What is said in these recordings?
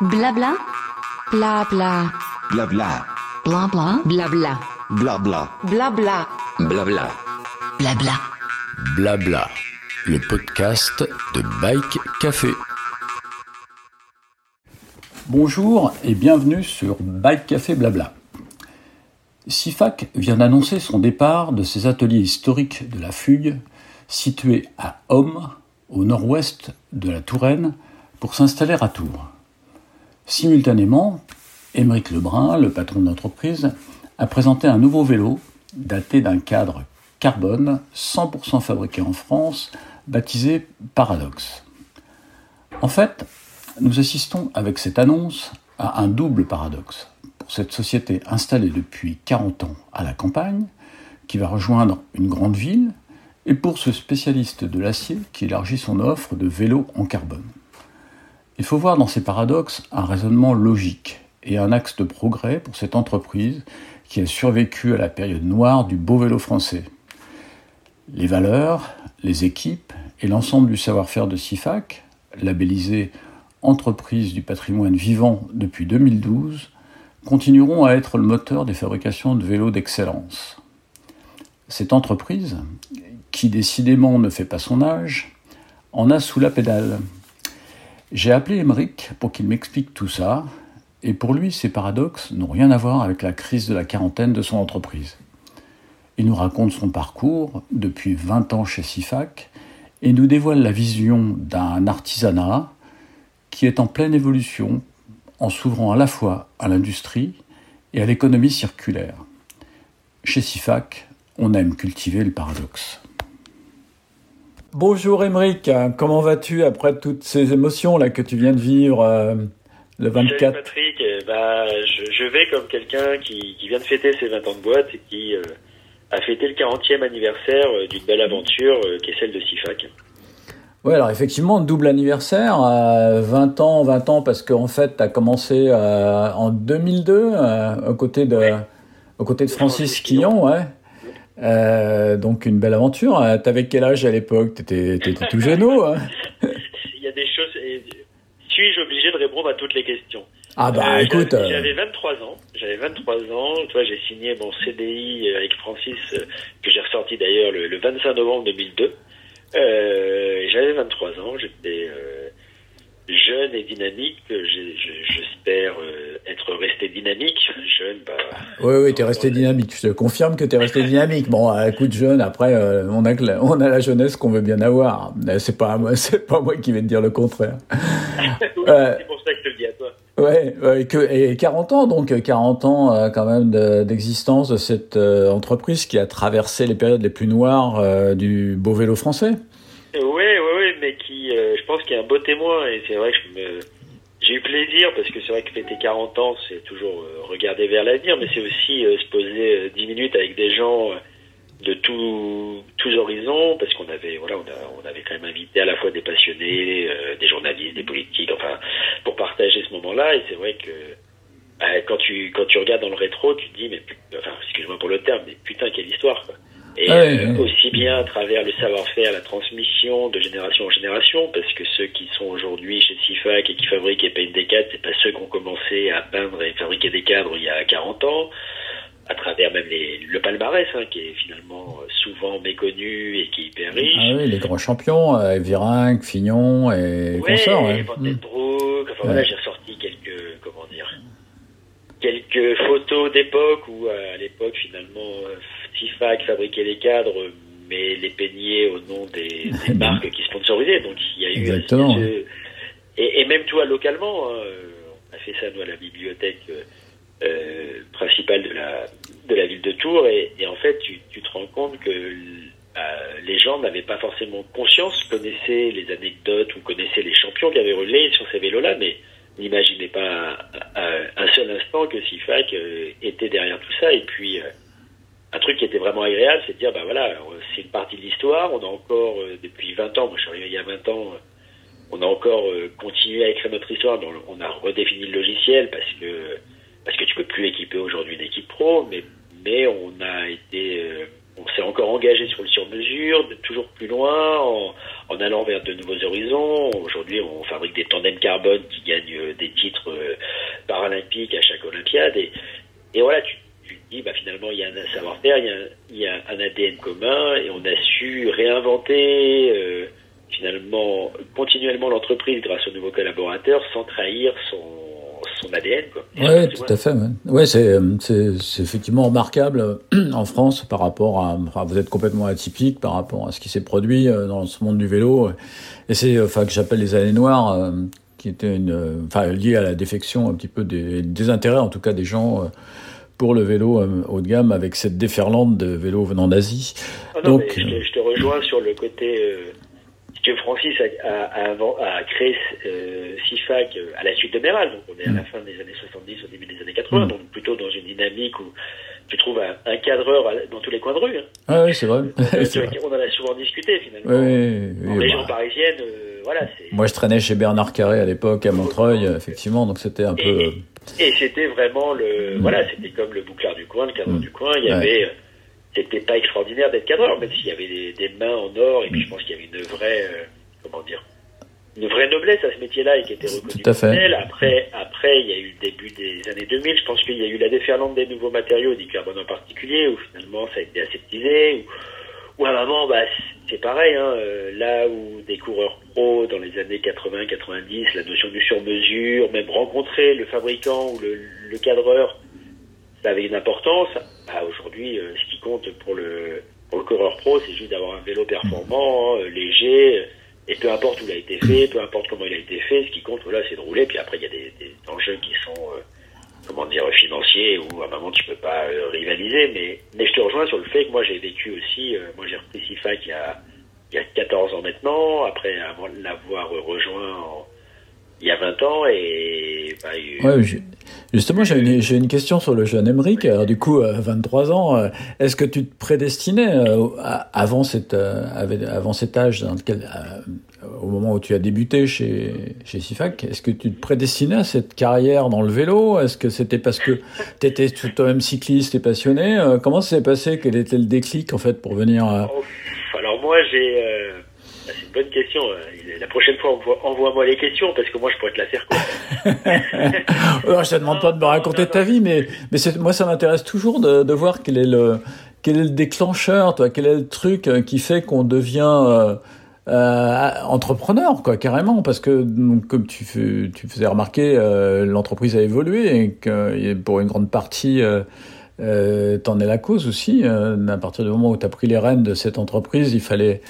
Blabla. Blabla. Blabla. Blabla. Blabla. Blabla. Blabla. Blabla. Blabla. Blabla. Le podcast de Bike Café. Bonjour et bienvenue sur Bike Café Blabla. SIFAC vient d'annoncer son départ de ses ateliers historiques de la Fugue, situés à Homme, au nord-ouest de la Touraine, pour s'installer à Tours. Simultanément, Émeric Lebrun, le patron d'entreprise, a présenté un nouveau vélo daté d'un cadre carbone 100% fabriqué en France, baptisé Paradox. En fait, nous assistons avec cette annonce à un double paradoxe. Pour cette société installée depuis 40 ans à la campagne, qui va rejoindre une grande ville, et pour ce spécialiste de l'acier qui élargit son offre de vélos en carbone. Il faut voir dans ces paradoxes un raisonnement logique et un axe de progrès pour cette entreprise qui a survécu à la période noire du beau vélo français. Les valeurs, les équipes et l'ensemble du savoir-faire de CIFAC, labellisé Entreprise du patrimoine vivant depuis 2012, continueront à être le moteur des fabrications de vélos d'excellence. Cette entreprise, qui décidément ne fait pas son âge, en a sous la pédale. J'ai appelé Emeric pour qu'il m'explique tout ça, et pour lui, ces paradoxes n'ont rien à voir avec la crise de la quarantaine de son entreprise. Il nous raconte son parcours depuis 20 ans chez SIFAC et nous dévoile la vision d'un artisanat qui est en pleine évolution en s'ouvrant à la fois à l'industrie et à l'économie circulaire. Chez SIFAC, on aime cultiver le paradoxe. Bonjour Émeric, comment vas-tu après toutes ces émotions là que tu viens de vivre euh, le 24 Salut Patrick, eh ben, je, je, vais comme quelqu'un qui, qui, vient de fêter ses 20 ans de boîte et qui euh, a fêté le 40e anniversaire euh, d'une belle aventure euh, qui est celle de SIFAC. Oui, alors effectivement, double anniversaire, 20 ans, 20 ans, parce qu'en fait, tu as commencé en 2002 aux côtés de, ouais. aux côtés de Francis, Francis Quillon, ouais. Euh, donc une belle aventure. T'avais quel âge à l'époque? T'étais tout jeune hein Il y a des choses. Suis-je obligé de répondre à toutes les questions? Ah bah euh, écoute. J'avais 23 ans. J'avais 23 ans. Toi, j'ai signé mon CDI avec Francis que j'ai ressorti d'ailleurs le, le, 25 novembre 2002. Euh, J'avais 23 ans. J'étais jeune et dynamique. J'espère être resté dynamique. Jeune, bah. Oui, oui, t'es resté dynamique. Je te confirme que t'es resté dynamique. Bon, écoute, jeune, après, euh, on, a la, on a la jeunesse qu'on veut bien avoir. C'est pas, c'est pas moi qui vais te dire le contraire. oui, euh, c'est pour ça que je te le dis à toi. Ouais, ouais que, et 40 ans, donc 40 ans euh, quand même d'existence de, de, cette euh, entreprise qui a traversé les périodes les plus noires euh, du beau vélo français. Oui, oui, mais qui, je pense qu'il a un beau témoin et c'est vrai que j'ai eu plaisir parce que c'est vrai que fêter 40 ans, c'est toujours euh, regarder vers l'avenir, mais c'est aussi euh, se poser euh, 10 minutes avec des gens de tout, tous horizons, parce qu'on avait, voilà, on, avait quand même invité à la fois des passionnés, des journalistes, des politiques, enfin, pour partager ce moment-là. Et c'est vrai que quand tu quand tu regardes dans le rétro, tu te dis, mais enfin, excuse-moi pour le terme, mais putain quelle histoire. Quoi. Et ouais, euh, aussi bien à travers le savoir-faire, la transmission de génération en génération, parce que ceux qui sont aujourd'hui chez SIFAC et qui fabriquent et peignent des cadres, c'est pas ceux qui ont commencé à peindre et fabriquer des cadres il y a 40 ans, à travers même les, le palmarès, hein, qui est finalement souvent méconnu et qui est hyper riche. Ah oui, les grands champions, euh, Virenque, Fignon et ouais, consorts. Ouais, Van Den Broek, enfin ouais. voilà, j'ai ressorti quelques, comment dire, quelques photos d'époque où à l'époque finalement SIFAC fabriquait les cadres mais les peignait au nom des, des marques qui sponsorisaient. Donc il y a eu et, et, même toi localement hein, on a fait ça nous à la bibliothèque euh, principale de la de la ville de Tours. Et, et en fait tu, tu, te rends compte que euh, les gens n'avaient pas forcément conscience connaissaient les anecdotes ou connaissaient les champions qui avaient roulé sur ces vélos là mais n'imaginez pas un, un, seul instant que SIFAC était derrière tout ça. Et puis, euh, un truc qui était vraiment agréable, c'est de dire, bah voilà, c'est une partie de l'histoire. On a encore, euh, depuis 20 ans, moi je suis arrivé il y a 20 ans, on a encore continué à écrire notre histoire. Donc, on a redéfini le logiciel parce que parce que tu peux plus équiper aujourd'hui une équipe pro, mais mais on a été on s'est encore engagé sur le sur-mesure, toujours plus loin, en, en, allant vers de nouveaux horizons. Aujourd'hui, on fabrique des tandems carbone qui gagnent des titres paralympiques à chaque Olympiade. Et, et voilà, tu, bah, finalement, il y a un savoir-faire, il, y a un- il y a un ADN commun, et on a su réinventer euh, finalement continuellement l'entreprise grâce aux nouveaux collaborateurs sans trahir son, son ADN. Que, tout à fait. Ouais, ouais c'est, euh, effectivement remarquable euh, en France par rapport à. enfin, vous êtes complètement atypique par rapport à ce qui s'est produit dans ce monde du vélo. Et c'est, enfin, que j'appelle les années noires, euh, qui était une, enfin, à la défection un petit peu des, des intérêts, en tout cas des gens. euh, pour le vélo euh, haut de gamme avec cette déferlante de vélos venant d'Asie. Ah Donc, je, te, je te rejoins sur le côté. Euh, veux, Francis a, a, a, avant- a créé euh, CIFAC à la suite de Meral, donc on est à la fin des années 70, au début des années 80, Mm. donc plutôt dans une dynamique où tu trouves un, un cadreur dans tous les coins de rue. Hein. Ah oui, c'est vrai. On en a souvent discuté finalement. Oui, oui, oui, en bah, région parisienne, euh, voilà. Moi, je traînais chez Bernard Carré à l'époque, à Montreuil, effectivement, donc c'était un peu. Et, et c'était vraiment le, Mm. voilà, c'était comme le bouclard du coin, le cadreur Mm. du coin. Il y Ouais. avait, euh, c'était pas extraordinaire d'être cadreur, même s'il y avait des, des mains en or. Et puis Mm. je pense qu'il y avait une vraie, euh, comment dire, une vraie noblesse à ce métier-là et qui était reconnue Tout à fait. Après, après, il y a eu le début des années 2000. Je pense qu'il y a eu la déferlante des nouveaux matériaux, du carbone en particulier, où finalement ça a été aseptisé. Où, un moment, bah, c'est pareil. Hein, euh, là où des coureurs pro dans les années 80-90, la notion du sur-mesure, même rencontrer le fabricant ou le, cadreur, ça avait une importance. Bah, Aujourd'hui, euh, ce qui compte pour le, pour le coureur pro, c'est juste d'avoir un vélo performant, euh, léger, et peu importe où il a été fait, peu importe comment il a été fait, ce qui compte, voilà, c'est de rouler. Puis après, il y a des, enjeux qui sont, comment dire, financiers, où à un moment, tu peux pas euh, rivaliser. Mais, mais je te rejoins sur le fait que moi, j'ai vécu aussi, euh, moi, j'ai repris SIFAC il y a, il y a 14 ans maintenant, après avoir- l'avoir rejoint il y a 20 ans, et bah, Ouais, ju- justement, j'ai une, une question sur le jeune Emmerich. Alors, du coup, à 23 ans, euh, est-ce que tu te prédestinais avant, cette, avant cet âge, dans lequel, au moment où tu as débuté chez, chez SIFAC, est-ce que tu te prédestinais à cette carrière dans le vélo? Est-ce que c'était parce que tu étais toi-même cycliste et passionné? Euh, Comment ça s'est passé? Quel était le déclic, en fait, pour venir à... Oh, Alors moi j'ai euh, bah, c'est une bonne question. euh, La prochaine fois envoie- envoie-moi les questions parce que moi je pourrais te la faire. Alors, je te demande pas de me raconter ta vie, mais, mais c'est- moi, ça m'intéresse toujours de, de voir quel est le, quel est le déclencheur, toi, quel est le truc euh, qui fait qu'on devient euh, euh, entrepreneur, quoi, carrément, parce que donc, comme tu, fais- tu faisais remarquer, euh, l'entreprise a évolué et que pour une grande partie, euh, t'en es la cause aussi. À partir du moment où tu as pris les rênes de cette entreprise, il fallait,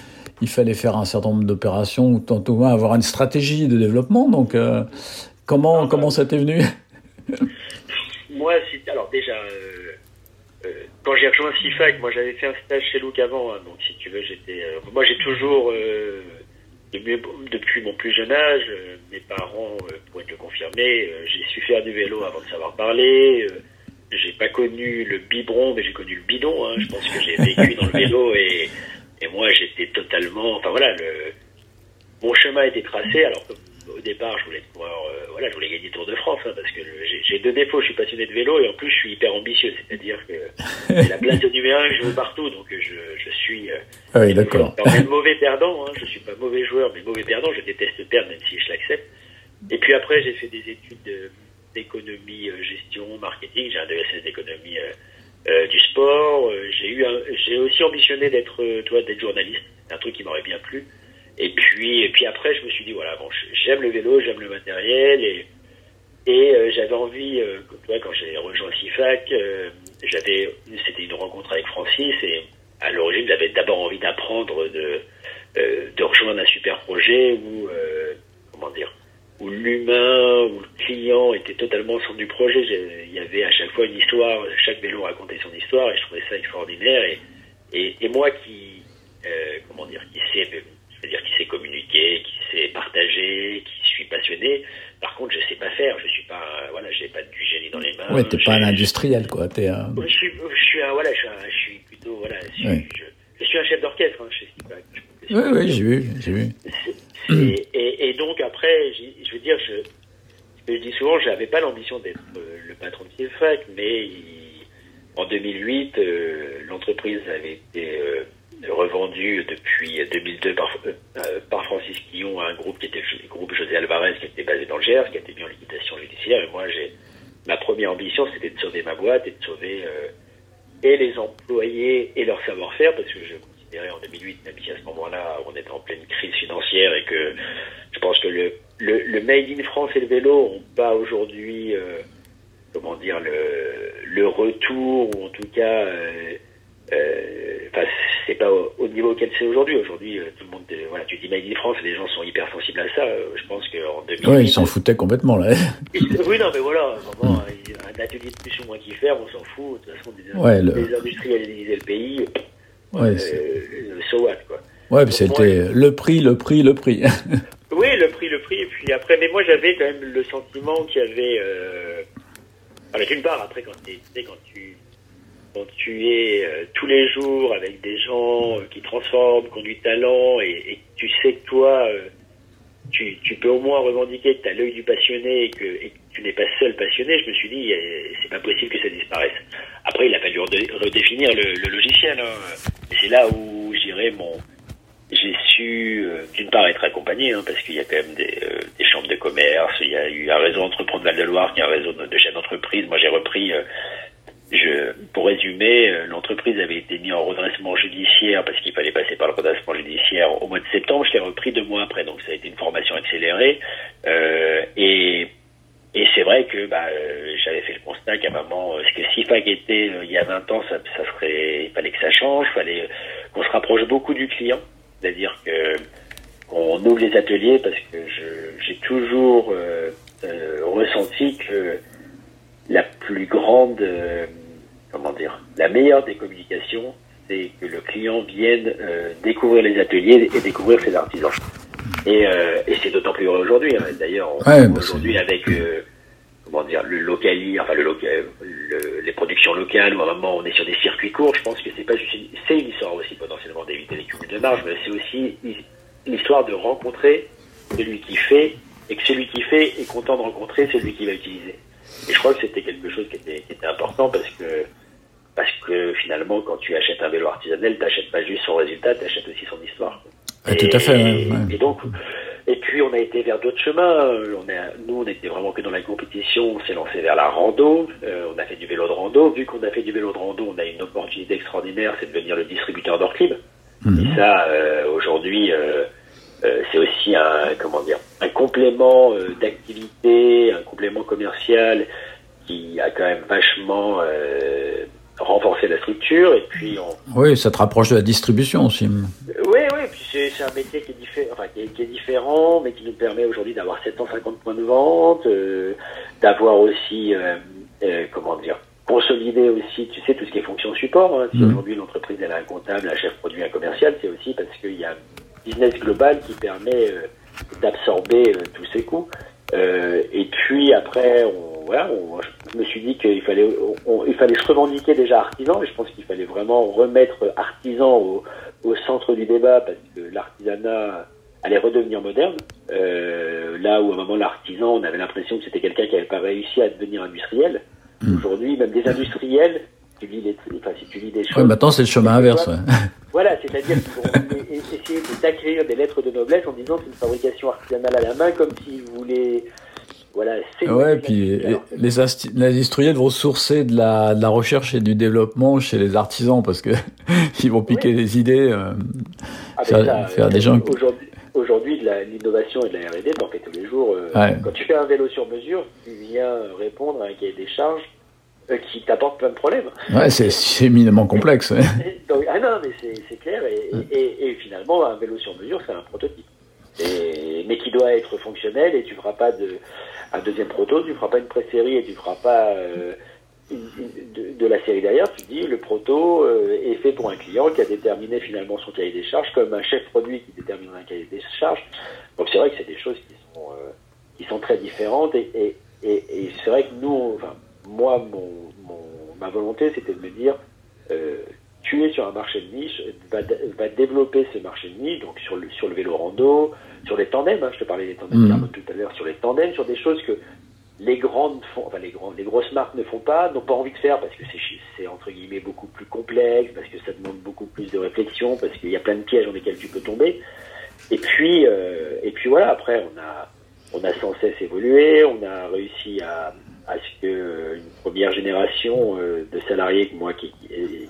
il fallait faire un certain nombre d'opérations ou tant au moins avoir une stratégie de développement. Donc, comment, comment ça t'est venu? Moi alors déjà quand j'ai rejoint CIFAC, moi j'avais fait un stage chez Look avant, hein, donc si tu veux j'étais euh, moi j'ai toujours euh, depuis, mon plus jeune âge, euh, mes parents pourraient te le confirmer, j'ai su faire du vélo avant de savoir parler. j'ai pas connu le biberon, mais j'ai connu le bidon. Hein. Je pense que j'ai vécu dans le vélo et, et moi j'étais totalement. Enfin voilà, le, mon chemin était tracé. Alors que, au départ, je voulais coureur, euh, voilà, je voulais gagner Tour de France hein, parce que j'ai- deux défauts. Je suis passionné de vélo et en plus je suis hyper ambitieux. C'est-à-dire que la place de numéro un, je veux partout, donc je, je suis. euh, Ah oui, d'accord. mauvais perdant, hein, je suis pas mauvais joueur, mais mauvais perdant, je déteste perdre, même si je l'accepte. Et puis après, j'ai fait des études de- d'économie, euh, gestion, marketing, j'ai un DSS d'économie euh, du sport. J'ai eu, un- j'ai aussi ambitionné d'être, toi, d'être journaliste, C'est un truc qui m'aurait bien plu. Et puis, et puis après, je me suis dit voilà, bon, j'aime le vélo, j'aime le matériel et et euh, j'avais envie, euh, quand j'ai rejoint CIFAC, euh, j'avais, c'était une rencontre avec Francis et à l'origine, j'avais d'abord envie d'apprendre de, euh, de rejoindre un super projet où, euh, comment dire, où l'humain, où le client était totalement au centre du projet. Il y avait à chaque fois une histoire, chaque vélo racontait son histoire et je trouvais ça extraordinaire. Et, et, et moi qui, euh, comment dire, qui sait, je veux dire, qui sait communiquer, qui sait partager, qui suis passionné. Par contre, je sais pas faire. Je suis pas, euh, voilà, j'ai pas du génie dans les mains. Ouais, t'es pas un industriel, quoi. T'es un... je suis, je suis un, voilà, je suis, un- je suis plutôt, voilà, je suis, je, je un chef d'orchestre, hein, chez Stipac. Oui, oui, j'ai vu, j'ai vu. Et, et, et donc après, je veux dire, je, je dis souvent, j'avais pas l'ambition d'être euh, le patron de CIFAC, mais il- en 2008, l'entreprise avait été revendue depuis 2002 par, par Francis Quillon à un groupe qui était le groupe José Alvarez, qui était basé dans le Gers, qui a été mis en liquidation judiciaire. Et moi, j'ai ma première ambition, c'était de sauver ma boîte et de sauver et les employés et leur savoir-faire, parce que je considérais en 2008, même si à ce moment-là, on était en pleine crise financière et que je pense que le, le, Made in France et le vélo n'ont pas aujourd'hui, euh, comment dire, le, le retour, ou en tout cas, euh, euh, c'est pas au, niveau auquel c'est aujourd'hui. Aujourd'hui, tout le monde, voilà, tu dis Made in France, les gens sont hyper sensibles à ça. Je pense qu'en 2008. Oui, ils s'en foutaient complètement, là. oui, non, mais voilà, vraiment, un atelier de plus ou moins qui ferme, on s'en fout. De toute façon, des, ouais, le... industrialiser le pays, ouais, euh, so what, quoi. Ouais, c'était le prix, le prix, le prix. oui, le prix, le prix, et puis après, mais moi j'avais quand même le sentiment qu'il y avait. Euh... Alors, d'une part, après, quand tu quand tu es euh, tous les jours avec des gens euh, qui transforment, qui ont du talent, et, tu sais que toi, euh, tu, peux au moins revendiquer que tu as l'œil du passionné et que, tu n'es pas seul passionné, je me suis dit, c'est pas possible que ça disparaisse. Après, il a fallu redéfinir le, logiciel. Hein. C'est là où, je dirais, mon, j'ai su, euh, d'une part, être accompagné, hein, parce qu'il y a quand même des, euh, chambres de commerce, il y a eu un réseau Entreprendre Val-de-Loire, qui est un réseau de, de chefs d'entreprise. Moi, j'ai repris euh, je, pour résumer, euh, l'entreprise avait été mise en redressement judiciaire parce qu'il fallait passer par le redressement judiciaire au mois de septembre. Je l'ai repris deux mois après, donc ça a été une formation accélérée. Euh, et, et c'est vrai que bah, euh, j'avais fait le constat qu'à un moment, ce que SIFAC était il y a 20 ans, ça, ça serait, il fallait que ça change, il fallait qu'on se rapproche beaucoup du client, c'est-à-dire que qu'on ouvre les ateliers parce que j'ai toujours ressenti que la plus grande, euh, comment dire, la meilleure des communications, c'est que le client vienne euh, découvrir les ateliers et découvrir ses artisans. Et, euh, et c'est d'autant plus vrai aujourd'hui. Hein. D'ailleurs, aujourd'hui avec comment dire le locali, enfin le, local, les productions locales, où à un moment on est sur des circuits courts, je pense que c'est pas juste, c'est une histoire aussi potentiellement d'éviter les cumuls de marge, mais c'est aussi l'histoire de rencontrer celui qui fait et que celui qui fait est content de rencontrer celui qui va utiliser. Et je crois que c'était quelque chose qui était, qui était, important parce que parce que finalement, quand tu achètes un vélo artisanal, tu n'achètes pas juste son résultat, tu achètes aussi son histoire. Et, tout à fait. Et donc, et puis on a été vers d'autres chemins. On est, nous, on était vraiment que dans la compétition. On s'est lancé vers la rando. Euh, on a fait du vélo de rando. Vu qu'on a fait du vélo de rando, on a une opportunité extraordinaire, c'est de devenir le distributeur d'Orclib. Mhm. Et ça, euh, aujourd'hui. Euh, euh, c'est aussi un comment dire un complément euh, d'activité, un complément commercial qui a quand même vachement euh, renforcé la structure et puis on... oui ça te rapproche de la distribution aussi oui oui puis c'est un métier qui est, différent, enfin, qui, est, qui est, différent mais qui nous permet aujourd'hui d'avoir 750 points de vente d'avoir aussi comment dire consolider aussi tu sais tout ce qui est fonction support hein. si mmh. aujourd'hui l'entreprise elle a un comptable un chef produit un commercial c'est aussi parce qu'il y a business global qui permet euh, d'absorber euh, tous ces coûts. Euh, et puis après, on, voilà, on, je me suis dit qu'il fallait, il fallait se revendiquer déjà artisan, et je pense qu'il fallait vraiment remettre artisan au, au, centre du débat parce que l'artisanat allait redevenir moderne. Euh, là où à un moment l'artisan, on avait l'impression que c'était quelqu'un qui n'avait pas réussi à devenir industriel. Mmh. Aujourd'hui, même des industriels tu lis les, enfin, si tu lis des choses. Maintenant c'est le chemin inverse. Ouais. Voilà, c'est-à-dire qu'ils vont essayer d'acquérir des lettres de noblesse en disant que c'est une fabrication artisanale à la main, comme s'ils voulaient. Voilà, ouais, puis les, les, industriels vont sourcer de la, de la, recherche et du développement chez les artisans parce que ils vont piquer oui. des idées, euh, ah, faire, ça, faire des gens. Aujourd'hui, aujourd'hui, de l'innovation et de la R&D, t'en fais tous les jours. Euh, ouais. Quand tu fais un vélo sur mesure, tu viens répondre à un cahier des charges euh, qui t'apporte plein de problèmes. Ouais, c'est éminemment complexe. Ouais. Donc, ah non, mais c'est clair. Et, et, et, finalement, un vélo sur mesure, c'est un prototype. Et, mais qui doit être fonctionnel et tu feras pas de, un deuxième proto, tu feras pas une pré-série et tu feras pas euh, une, une, de, de, la série derrière. Tu dis le proto euh, est fait pour un client qui a déterminé finalement son cahier des charges comme un chef produit qui détermine un cahier des charges. Donc c'est vrai que c'est des choses qui sont, euh, qui sont très différentes et, et, et c'est vrai que nous, enfin, moi, mon, mon, ma volonté, c'était de me dire, euh, tu es sur un marché de niche, va, va, développer ce marché de niche, donc sur le, sur le vélo rando, sur les tandems, hein, je te parlais des tandems mmh. tout à l'heure, sur les tandems, sur des choses que les grandes font, enfin les grandes, les grosses marques ne font pas, n'ont pas envie de faire parce que c'est, c'est entre guillemets beaucoup plus complexe, parce que ça demande beaucoup plus de réflexion, parce qu'il y a plein de pièges dans lesquels tu peux tomber. Et puis, euh, et puis voilà. Après, on a, on a sans cesse évolué, on a réussi à, à ce que une première génération euh, de salariés, moi qui,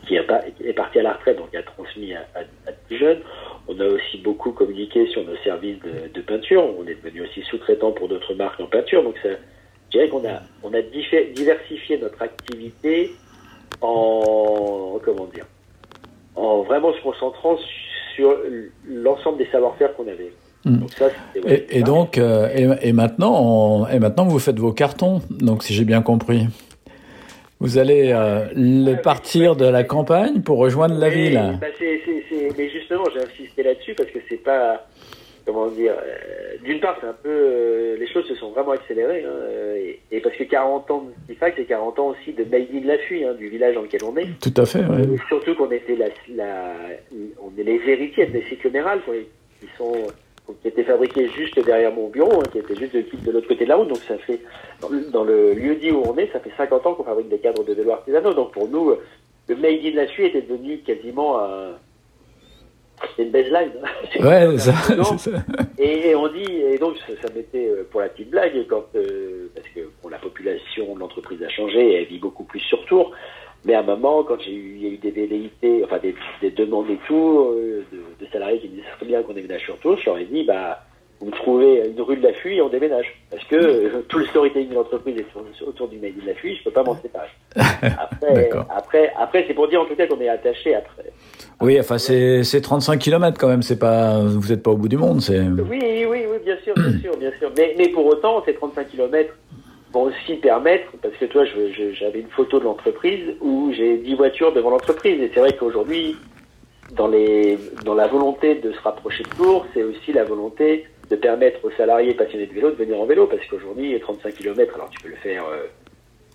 qui est, pas, est parti à la retraite, donc a transmis à, à, à de plus jeunes. On a aussi beaucoup communiqué sur nos services de, de peinture. On est devenu aussi sous-traitant pour d'autres marques en peinture, donc ça je dirais qu'on a, on a diversifié notre activité en, comment dire, en vraiment se concentrant sur l'ensemble des savoir-faire qu'on avait. Donc ça, ouais, et, et, donc, euh, et, et, maintenant, on, et maintenant, vous faites vos cartons, donc si j'ai bien compris. Vous allez euh, partir de la campagne pour rejoindre la ville. Bah mais justement, j'ai insisté là-dessus parce que c'est pas, comment dire, euh, d'une part, c'est un peu, euh, les choses se sont vraiment accélérées, hein, et, et, parce que 40 ans de FIFAC, c'est 40 ans aussi de Made in la Fuie, hein, du village dans lequel on est. Tout à fait, ouais. surtout qu'on était la, la, on est les héritiers des cycles mérales, qui sont, qui étaient fabriqués juste derrière mon bureau, hein, qui étaient juste de, de l'autre côté de la route, donc ça fait, dans, dans le lieu dit où on est, ça fait 50 ans qu'on fabrique des cadres de vélo artisanaux, donc pour nous, le Made in la Fuie était devenu quasiment un, c'est une baseline. Ouais, ça, ça. Et, et, on dit, et donc ça, ça m'était pour la petite blague, quand, euh, parce que bon, la population de l'entreprise a changé, et elle vit beaucoup plus sur tour. Mais à un moment, quand j'ai eu, il y a eu des velléités, enfin des, des demandes et tout, euh, de, de, salariés qui me disaient très bien qu'on déménage sur tour, je leur ai dit, bah, vous trouvez une rue de la Fuie et on déménage. Parce que euh, tout le storytelling de l'entreprise est autour du Made de la Fuie, je peux pas m'en séparer. Après, après, après c'est pour dire en tout cas qu'on est attaché après. Oui, enfin c'est 35 km quand même, c'est pas vous n'êtes pas au bout du monde, c'est. Oui, oui, oui, bien sûr, bien sûr, bien sûr. Mais, mais pour autant, ces 35 km vont aussi permettre, parce que toi, j'avais une photo de l'entreprise où j'ai 10 voitures devant l'entreprise, et c'est vrai qu'aujourd'hui, dans la volonté de se rapprocher de Tours, c'est aussi la volonté de permettre aux salariés passionnés de vélo de venir en vélo, parce qu'aujourd'hui, 35 km, alors tu peux le faire euh,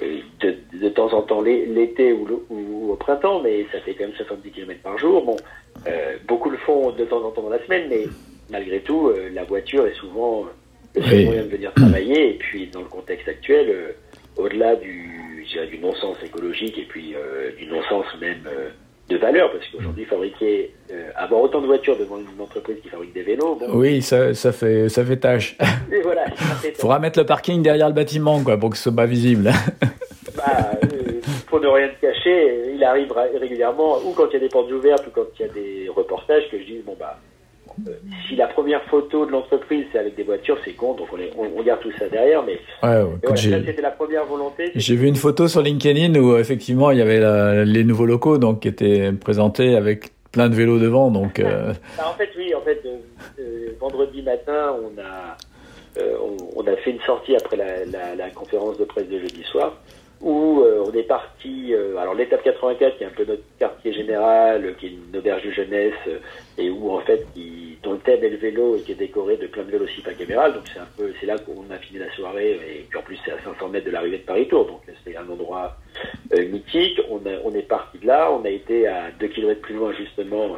de, temps en temps l'été ou, ou, au printemps, mais ça fait quand même 70 km par jour. Bon, euh, beaucoup le font de temps en temps dans la semaine, mais malgré tout, euh, la voiture est souvent le seul oui. moyen de venir travailler, et puis dans le contexte actuel, euh, au-delà du, du non-sens écologique et puis euh, du non-sens même de valeur, parce qu'aujourd'hui, fabriquer, euh, avoir autant de voitures devant une entreprise qui fabrique des vélos. Bon, oui, ça, ça, fait, ça fait tâche. Il voilà, faudra mettre le parking derrière le bâtiment, quoi, pour que ce soit pas visible. bah, euh, pour ne rien te cacher, il arrive régulièrement, ou quand il y a des portes ouvertes, ou quand il y a des reportages, que je dis, bon, bah, euh, si la première photo de l'entreprise c'est avec des voitures, c'est con, donc on, est, on, on, garde tout ça derrière. Mais, ouais, ouais, voilà, c'était la première volonté. J'ai vu une photo sur LinkedIn où effectivement il y avait la, les nouveaux locaux donc qui étaient présentés avec plein de vélos devant. Donc, euh... bah, en fait, oui, en fait, euh, euh, vendredi matin, on a on, on, a fait une sortie après la, la, la, conférence de presse de jeudi soir où euh, on est parti, euh, alors l'étape 84 qui est un peu notre quartier général, euh, qui est une auberge de jeunesse, et où en fait, dont le thème est le vélo et qui est décoré de plein de vélos Sipac Emerald, donc c'est un peu, c'est là qu'on a fini la soirée, et puis en plus c'est à 500 mètres de l'arrivée de Paris Tour, donc c'est un endroit mythique, on, est parti de là, on a été à 2 km plus loin justement,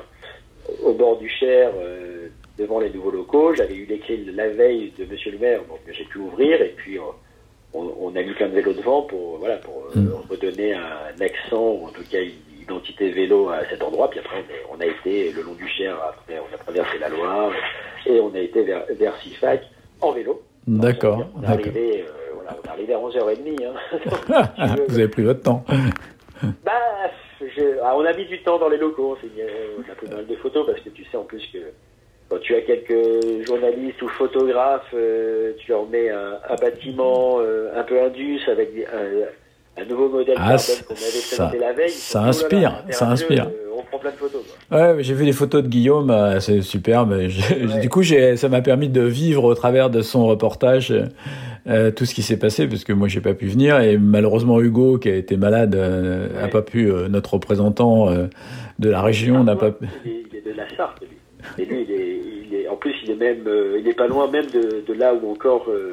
au bord du Cher, devant les nouveaux locaux, j'avais eu les la veille de Monsieur le maire, donc j'ai pu ouvrir, et puis on, on, a mis plein de vélos devant pour voilà pour mm. redonner un accent ou en tout cas une identité vélo à cet endroit. Puis après on, a été le long du Cher, après on a traversé la Loire et on a été vers, vers Sifac en vélo. D'accord. On est arrivé euh, voilà, on est arrivé à 11h30. Hein. Vous avez pris votre temps. bah, je, ah, on a mis du temps dans les locaux. On a pris mal de photos parce que tu sais en plus que quand tu as quelques journalistes ou photographes, euh, tu leur mets un, un bâtiment euh, un peu indus avec un, un nouveau modèle ah, qu'on avait présenté la veille. Ça inspire, là, ça inspire. Euh, on prend plein de photos. Quoi. Ouais, j'ai vu les photos de Guillaume, c'est superbe. Ouais. Du coup, ça m'a permis de vivre au travers de son reportage euh, tout ce qui s'est passé, parce que moi, j'ai pas pu venir. Et malheureusement, Hugo, qui a été malade, euh, ouais. a pas pu, notre représentant de la région, n'a pas pu. Il est de la Sarthe, lui. Et lui, il est, il est, en plus, il est même, euh, il est pas loin même de, de là où encore euh,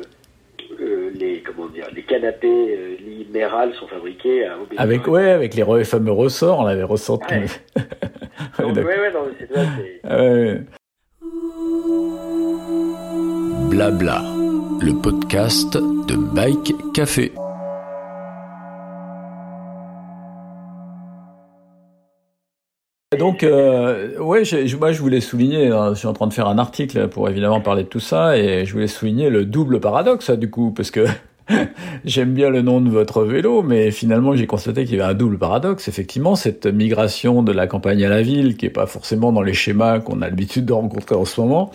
euh, les, comment dire, les canapés euh, lits Méral sont fabriqués à Avec, ouais, avec les re fameux ressorts, on l'avait ressenti. Ouais. Donc, ouais, ouais, non, c'est ça. Ah ouais. Blabla, le podcast de de Bike Café. Donc, euh, ouais, je, moi je voulais souligner, hein, je suis en train de faire un article pour évidemment parler de tout ça, et je voulais souligner le double paradoxe, du coup, parce que J'aime bien le nom de votre vélo, mais finalement j'ai constaté qu'il y avait un double paradoxe. Effectivement, cette migration de la campagne à la ville, qui est pas forcément dans les schémas qu'on a l'habitude de rencontrer en ce moment.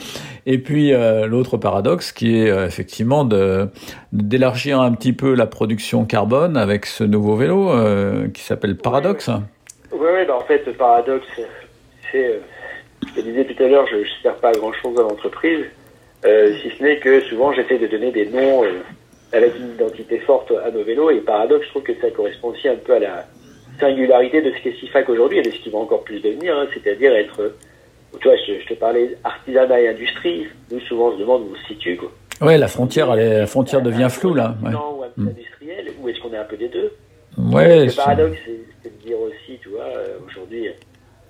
Et puis euh, l'autre paradoxe, qui est euh, effectivement de d'élargir un petit peu la production carbone avec ce nouveau vélo euh, qui s'appelle Paradox. Oui, oui, bah en fait, Paradox, c'est, je disais tout à l'heure, je ne sers pas grand chose à l'entreprise, si ce n'est que souvent j'essaie de donner des noms avec une identité forte à nos vélos. Et paradoxe, je trouve que ça correspond aussi un peu à la singularité de ce qu'est SIFAC aujourd'hui et de ce qui va encore plus devenir, hein, c'est-à-dire être, tu vois, je, te parlais artisanat et industrie. Nous, souvent, on se demande où on se situe. Quoi. Ouais, la frontière, elle la frontière devient floue là. Ouais. Ou mm. industriel, ou est-ce qu'on est un peu des deux? Ouais. Le paradoxe, c'est de dire aussi, tu vois, euh, aujourd'hui,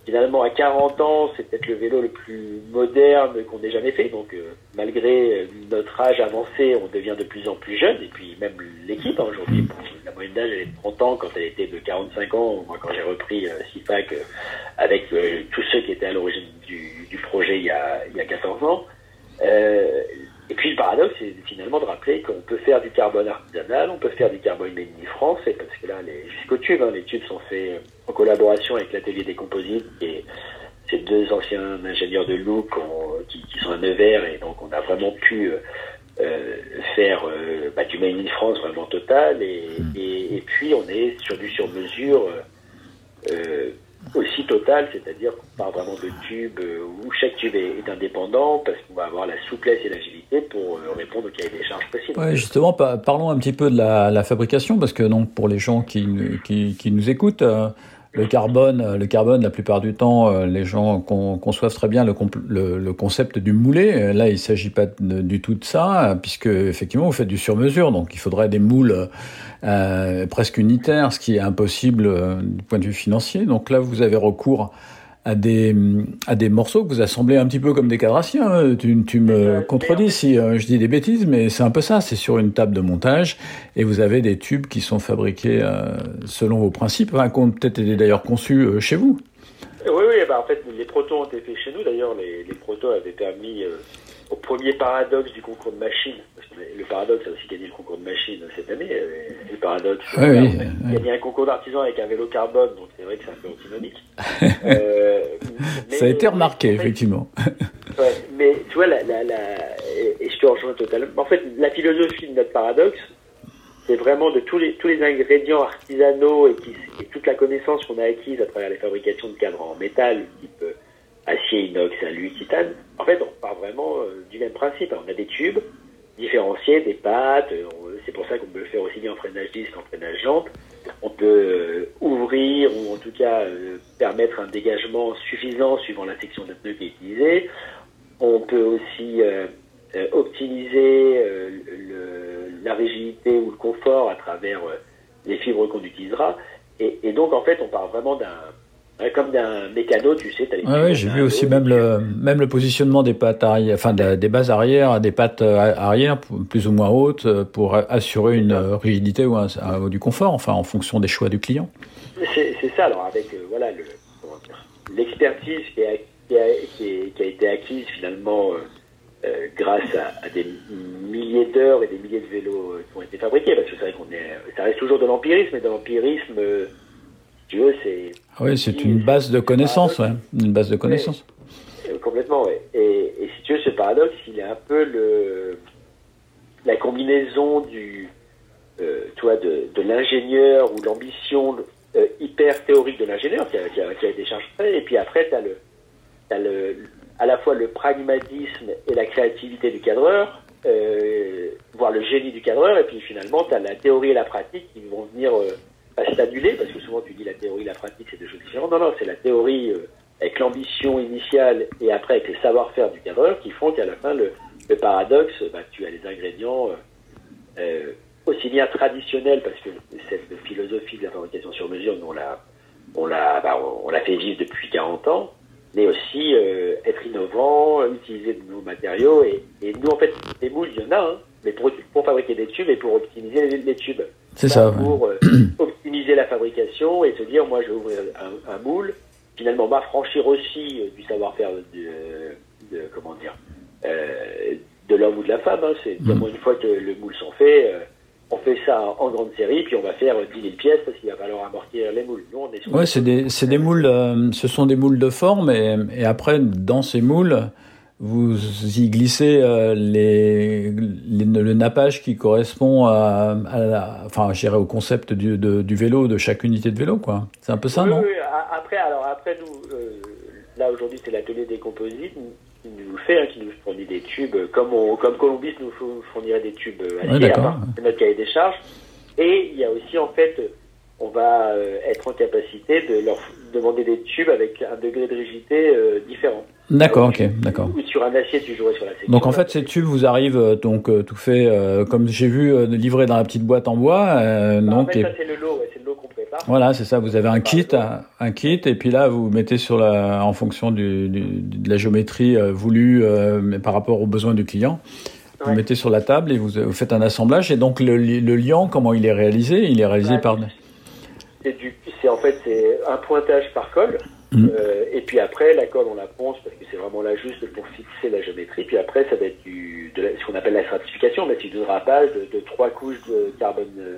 finalement, à 40 ans, c'est peut-être le vélo le plus moderne qu'on ait jamais fait. Donc, euh, malgré euh, notre âge avancé, on devient de plus en plus jeune. Et puis, même l'équipe, hein, aujourd'hui, la moyenne d'âge, elle est de 30 ans quand elle était de 45 ans. Moi, quand j'ai repris euh, CIFAC euh, avec tous ceux qui étaient à l'origine du, du, projet il y, a, il y a 14 ans. Et puis, le paradoxe, c'est finalement de rappeler qu'on peut faire du carbone artisanal, on peut faire du carbone made in France, et parce que là, les, jusqu'aux tubes, hein, les tubes sont faits en collaboration avec l'atelier des composites et ces deux anciens ingénieurs de Look qui, qui, sont à Nevers et donc on a vraiment pu euh, euh faire euh, bah, du Made in France vraiment total et, hmm. et, et, puis on est sur du sur-mesure euh, aussi total, c'est-à-dire qu'on part vraiment de tubes où chaque tube est, indépendant parce qu'on va avoir la souplesse et l'agilité pour répondre au cahier des charges possibles. Ouais, justement, parlons un petit peu de la, la, fabrication parce que donc pour les gens qui, qui, qui nous écoutent, le carbone, euh, le carbone, la plupart du temps, euh, les gens conçoivent très bien le, concept du moulé. Là, il ne s'agit pas du tout de ça, puisque effectivement, vous faites du sur-mesure, donc il faudrait des moules euh, presque unitaires, ce qui est impossible du point de vue financier. Donc là, vous avez recours à des, à des morceaux que vous assemblez un petit peu comme des cadrassiens. Hein. Tu, tu me contredis si euh, je dis des bêtises, mais c'est un peu ça. C'est sur une table de montage et vous avez des tubes qui sont fabriqués euh, selon vos principes, hein, qui ont peut-être été d'ailleurs conçus euh, chez vous. Oui, oui, bah en fait, les protos ont été faits chez nous. D'ailleurs, les, les protos avaient permis au premier paradoxe du concours de machines. Le paradoxe a aussi gagné le concours de machines cette année. Le paradoxe a gagné un concours d'artisan avec un vélo carbone, donc c'est vrai que c'est un peu antinomique. euh, Ça a été remarqué, effectivement. ouais, mais tu vois, la, la, la, et, je te rejoins totalement. En fait, la philosophie de notre paradoxe, c'est vraiment de tous les, tous les ingrédients artisanaux et, qui, et toute la connaissance qu'on a acquise à travers les fabrications de cadres en métal, type acier, inox, alu, titane, en fait, on part vraiment euh, du même principe. On a des tubes différenciés, des pattes. Euh, c'est pour ça qu'on peut le faire aussi bien en freinage disque qu'en freinage jante. On peut euh, ouvrir ou en tout cas permettre un dégagement suffisant suivant la section de pneu qui est utilisée. On peut aussi optimiser la rigidité ou le confort à travers les fibres qu'on utilisera. Et, et donc, en fait, on part vraiment d'un comme d'un mécano, tu sais. As oui, j'ai vu aussi même le, même le positionnement des pattes arrière, enfin des bases arrière, des pattes euh, arrière plus ou moins hautes euh, pour assurer une rigidité ou, du confort, enfin en fonction des choix du client. C'est ça, alors avec euh, voilà l'expertise qui, qui, qui, a été acquise finalement grâce à, des milliers d'heures et des milliers de vélos qui ont été fabriqués, parce que c'est vrai qu'on est, ça reste toujours de l'empirisme, et de l'empirisme tu veux, c'est. Ah oui, c'est une base de connaissances, ouais. Une base de connaissances. complètement, oui. Et, et, si tu veux, ce paradoxe, il est un peu le, la combinaison du, euh, toi, de, de l'ingénieur ou l'ambition euh, hyper théorique de l'ingénieur qui a, qui, a, qui a, été chargé, et puis après, tu as, le, as le, à la fois le pragmatisme et la créativité du cadreur, euh, voire le génie du cadreur, et puis finalement, tu as la théorie et la pratique qui vont venir euh, pas s'annuler, parce que souvent tu dis la théorie la pratique, c'est deux choses différentes. Non, non, c'est la théorie euh, avec l'ambition initiale et après avec les savoir-faire du cadreur qui font qu'à la fin, le, le paradoxe, bah, tu as les ingrédients euh, euh, aussi bien traditionnels, parce que cette philosophie de la fabrication sur mesure, on l'a, on l'a, bah, on, fait vivre depuis 40 ans, mais aussi être innovant, utiliser de nouveaux matériaux. Et, nous, en fait, les moules, il y en a, hein, mais pour, pour fabriquer des tubes et pour optimiser les tubes. C'est Pas ça. Pour euh, optimiser la fabrication et se dire, moi, je vais ouvrir un, un moule, finalement m'affranchir aussi euh, du savoir-faire de, de- comment dire, euh, de l'homme ou de la femme. Hein. C'est Mm. une fois que le moule sont faits, euh, on fait ça en grande série, puis on va faire 10 000 pièces parce qu'il va falloir amortir les moules. Nous, on est Ouais, c'est des, des moules, euh, ce sont des moules de forme et, et après, dans ces moules, vous y glissez euh, les, les- le nappage qui correspond à, à la, enfin, au concept du, de- du vélo, de chaque unité de vélo, quoi. C'est un peu ça, Oui, non? oui, après, alors après nous, euh, là aujourd'hui c'est l'atelier des composites. Qui nous le fait, hein, qui nous fournit des tubes, comme on, comme Columbus nous four- fournirait des tubes euh, à part. de notre cahier des charges. Et il y a aussi en fait, on va euh, être en capacité de leur demander des tubes avec un degré de rigidité euh, différent. D'accord, ok, d'accord. Ou sur un acier, tu jouerais sur la section. Donc en fait, ces tubes vous arrivent euh, donc euh, tout fait comme j'ai vu livré dans la petite boîte en bois. Bah, en donc fait, et- ça c'est le lot, ouais, c'est le lot qu'on prépare. voilà, c'est ça. Vous avez un kit, un, un kit, et puis là vous mettez sur la, en fonction du, du- de la géométrie voulue, mais par rapport aux besoins du client, vous Ouais. mettez sur la table et vous, vous faites un assemblage. Et donc le, le liant, comment il est réalisé? Il est réalisé Ouais. par C'est du, c'est en fait c'est un pointage par colle. Mhm. Euh, et puis après la colle on la ponce parce que c'est vraiment là juste pour fixer la géométrie. Puis après ça va être du, de la- ce qu'on appelle la stratification, mais c'est du drapage de, de trois couches de carbone euh,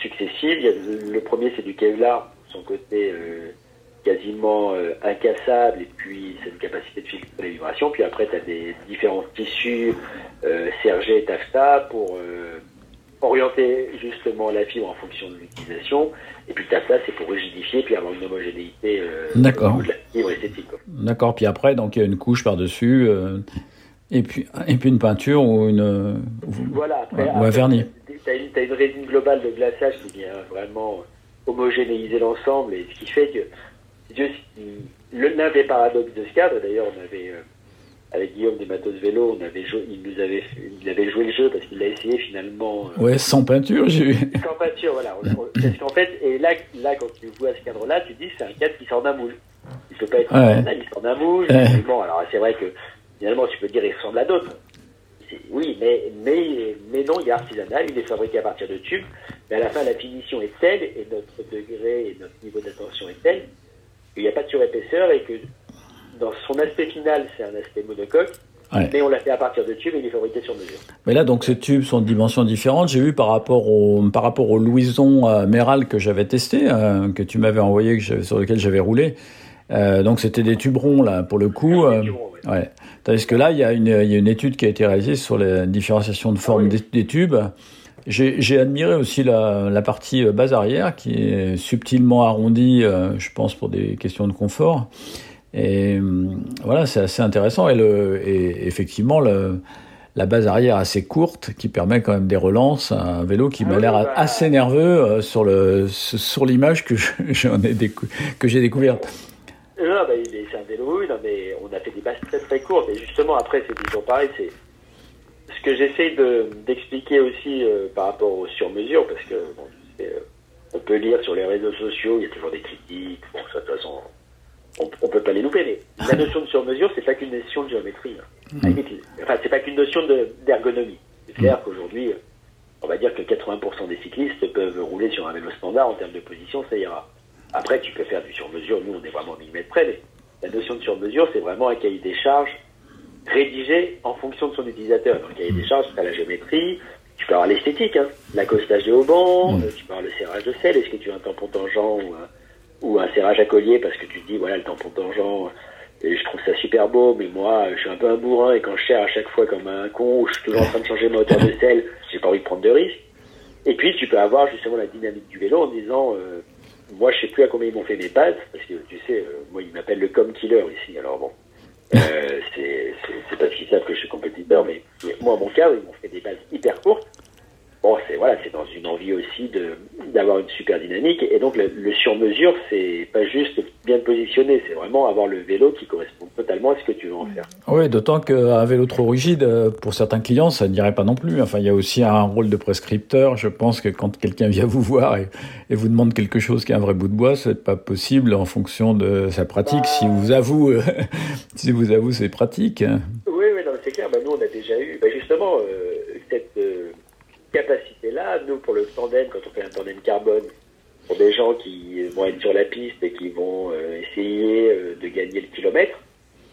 successives. Il y a le, le premier c'est du Kevlar, son côté euh, quasiment euh, incassable et puis c'est une capacité de filtrer les vibrations. Puis après tu as des différents tissus euh, sergés et taffetas pour orienter justement la fibre en fonction de l'utilisation. Et puis le taffetas, c'est pour rigidifier puis avoir une homogénéité euh, D'accord. de la fibre esthétique. D'accord. Puis après, donc il y a une couche par dessus, et puis et puis une peinture ou une euh, Voilà, après, ou un vernis. une, t'as une résine globale de glaçage qui vient vraiment homogénéiser l'ensemble et ce qui fait que Dieu, l'un des paradoxes de ce cadre, d'ailleurs on avait euh, avec Guillaume des Matos Vélo, on avait joué, il nous avait il avait joué le jeu parce qu'il l'a essayé finalement euh, ouais sans peinture. J'ai vu. Sans peinture, voilà. Parce qu'en fait, et là, là, quand tu vois ce cadre-là, tu te dis c'est un cadre qui sort d'un moule. Il peut pas être Ouais. original, il sort d'un moule. Ouais. Bon, alors c'est vrai que finalement, tu peux dire il ressemble à d'autres. Oui, mais, mais, mais non, il est artisanal, il est fabriqué à partir de tubes. Mais à la fin, la finition est telle et notre degré et notre niveau d'attention est tel qu'il n'y a pas de surépaisseur et que dans son aspect final, c'est un aspect monocoque. Ouais. Mais on l'a fait à partir de tubes et il est fabriqué sur mesure. Mais là, donc, ces tubes sont de dimensions différentes. J'ai vu par rapport au, par rapport au Louison euh, Méral que j'avais testé, euh, que tu m'avais envoyé, que sur lequel j'avais roulé. Euh, donc, c'était des tubes ronds, là, pour le coup. Des euh, tubes ronds, ouais. ouais. Tandis que là, il y, a une, il y a une étude qui a été réalisée sur la différenciation de forme oui. des, des tubes. J'ai admiré aussi la, la partie base arrière, qui est subtilement arrondie, je pense, pour des questions de confort. Et hum, voilà, c'est assez intéressant. Et, le, et effectivement, le, la base arrière assez courte qui permet quand même des relances. Un vélo qui Ah m'a l'air bah. assez nerveux euh, sur le sur l'image que je- j'en ai décou- que j'ai découverte. Non, bah, il est- c'est un vélo, non, mais on a fait des bases très très courtes. Et justement, après, c'est toujours pareil. C'est ce que j'essaie de- d'expliquer aussi euh, par rapport aux sur-mesures, parce que bon, euh, on peut lire sur les réseaux sociaux, il y a toujours des critiques. Bon, ça, de toute façon, on, on peut pas les louper. Mais la notion de sur-mesure, c'est pas qu'une notion de géométrie. hein. Enfin, c'est pas qu'une notion de- d'ergonomie. C'est clair qu'aujourd'hui, euh, on va dire que 80% des cyclistes peuvent rouler sur un vélo standard en termes de position, ça ira. Après, tu peux faire du sur-mesure. Nous, on est vraiment millimètre près, mais la notion de sur-mesure, c'est vraiment un cahier des charges rédigé en fonction de son utilisateur. Dans le cahier des charges, tu as la géométrie, tu peux avoir l'esthétique, hein, l'accostage des haubans, euh, tu peux avoir le serrage de selle, est-ce que tu veux un tampon tangent ou un, ou un serrage à collier parce que tu te dis, voilà, le tampon tangent, euh, je trouve ça super beau, mais moi, je suis un peu un bourrin et quand je serre à chaque fois comme un con, ou je suis toujours en train de changer ma hauteur de selle, j'ai pas envie de prendre de risques. Et puis, tu peux avoir justement la dynamique du vélo en disant, euh, moi, je sais plus à combien ils m'ont fait mes pattes, parce que tu sais, euh, moi, ils m'appellent le com killer ici. Alors bon, euh, c'est parce qu'ils que je suis compétiteur, mais moi, en mon cas, ils m'ont fait des bases hyper courtes. Bon, c'est voilà, c'est dans une envie aussi de d'avoir une super dynamique. Et donc, le, le sur-mesure, c'est pas juste bien positionné, c'est vraiment avoir le vélo qui correspond totalement à ce que tu veux en faire. Oui, d'autant qu'un vélo trop rigide, euh, pour certains clients, ça n'irait pas non plus. Enfin, il y a aussi un rôle de prescripteur. Je pense que quand quelqu'un vient vous voir et, et vous demande quelque chose qui est un vrai bout de bois, c'est pas possible en fonction de sa pratique. Si vous avoue, euh, si vous avoue, c'est pratique. Oui, oui, non, c'est clair. Bah, nous, on a déjà eu, bah, justement, euh, cette, euh, nous, pour le tandem, quand on fait un tandem carbone, pour des gens qui vont être sur la piste et qui vont euh, essayer euh, de gagner le kilomètre,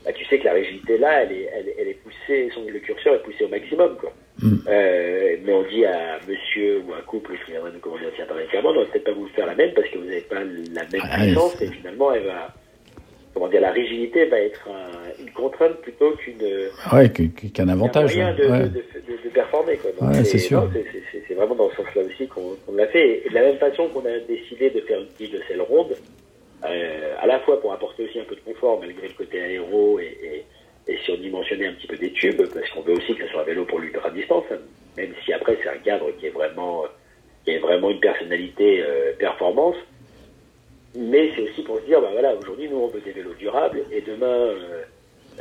bah, tu sais que la rigidité là, elle est, elle, elle est poussée, son, le curseur est poussé au maximum. Quoi. Mm. Euh, mais on dit à monsieur ou à un couple qui viendrait nous commander un tandem carbone, on va peut-être pas vous faire la même parce que vous n'avez pas la même Ah, puissance et finalement, elle va, comment dire, la rigidité va être un- une contrainte plutôt qu'une Ouais, qu- qu'un avantage. un moyen de, ouais. de, de- de performer. Quoi. Donc, Ouais, c'est sûr. c'est- C'est vraiment dans ce sens-là aussi qu'on l'a fait. Et de la même façon qu'on a décidé de faire une tige de selle ronde, euh, à la fois pour apporter aussi un peu de confort malgré le côté aéro et, et, surdimensionner un petit peu des tubes, parce qu'on veut aussi que ce soit un vélo pour l'ultra-distance, hein. même si après c'est un cadre qui est vraiment, qui est vraiment une personnalité euh, performance. Mais c'est aussi pour se dire, bah voilà, aujourd'hui nous on veut des vélos durables et demain, euh,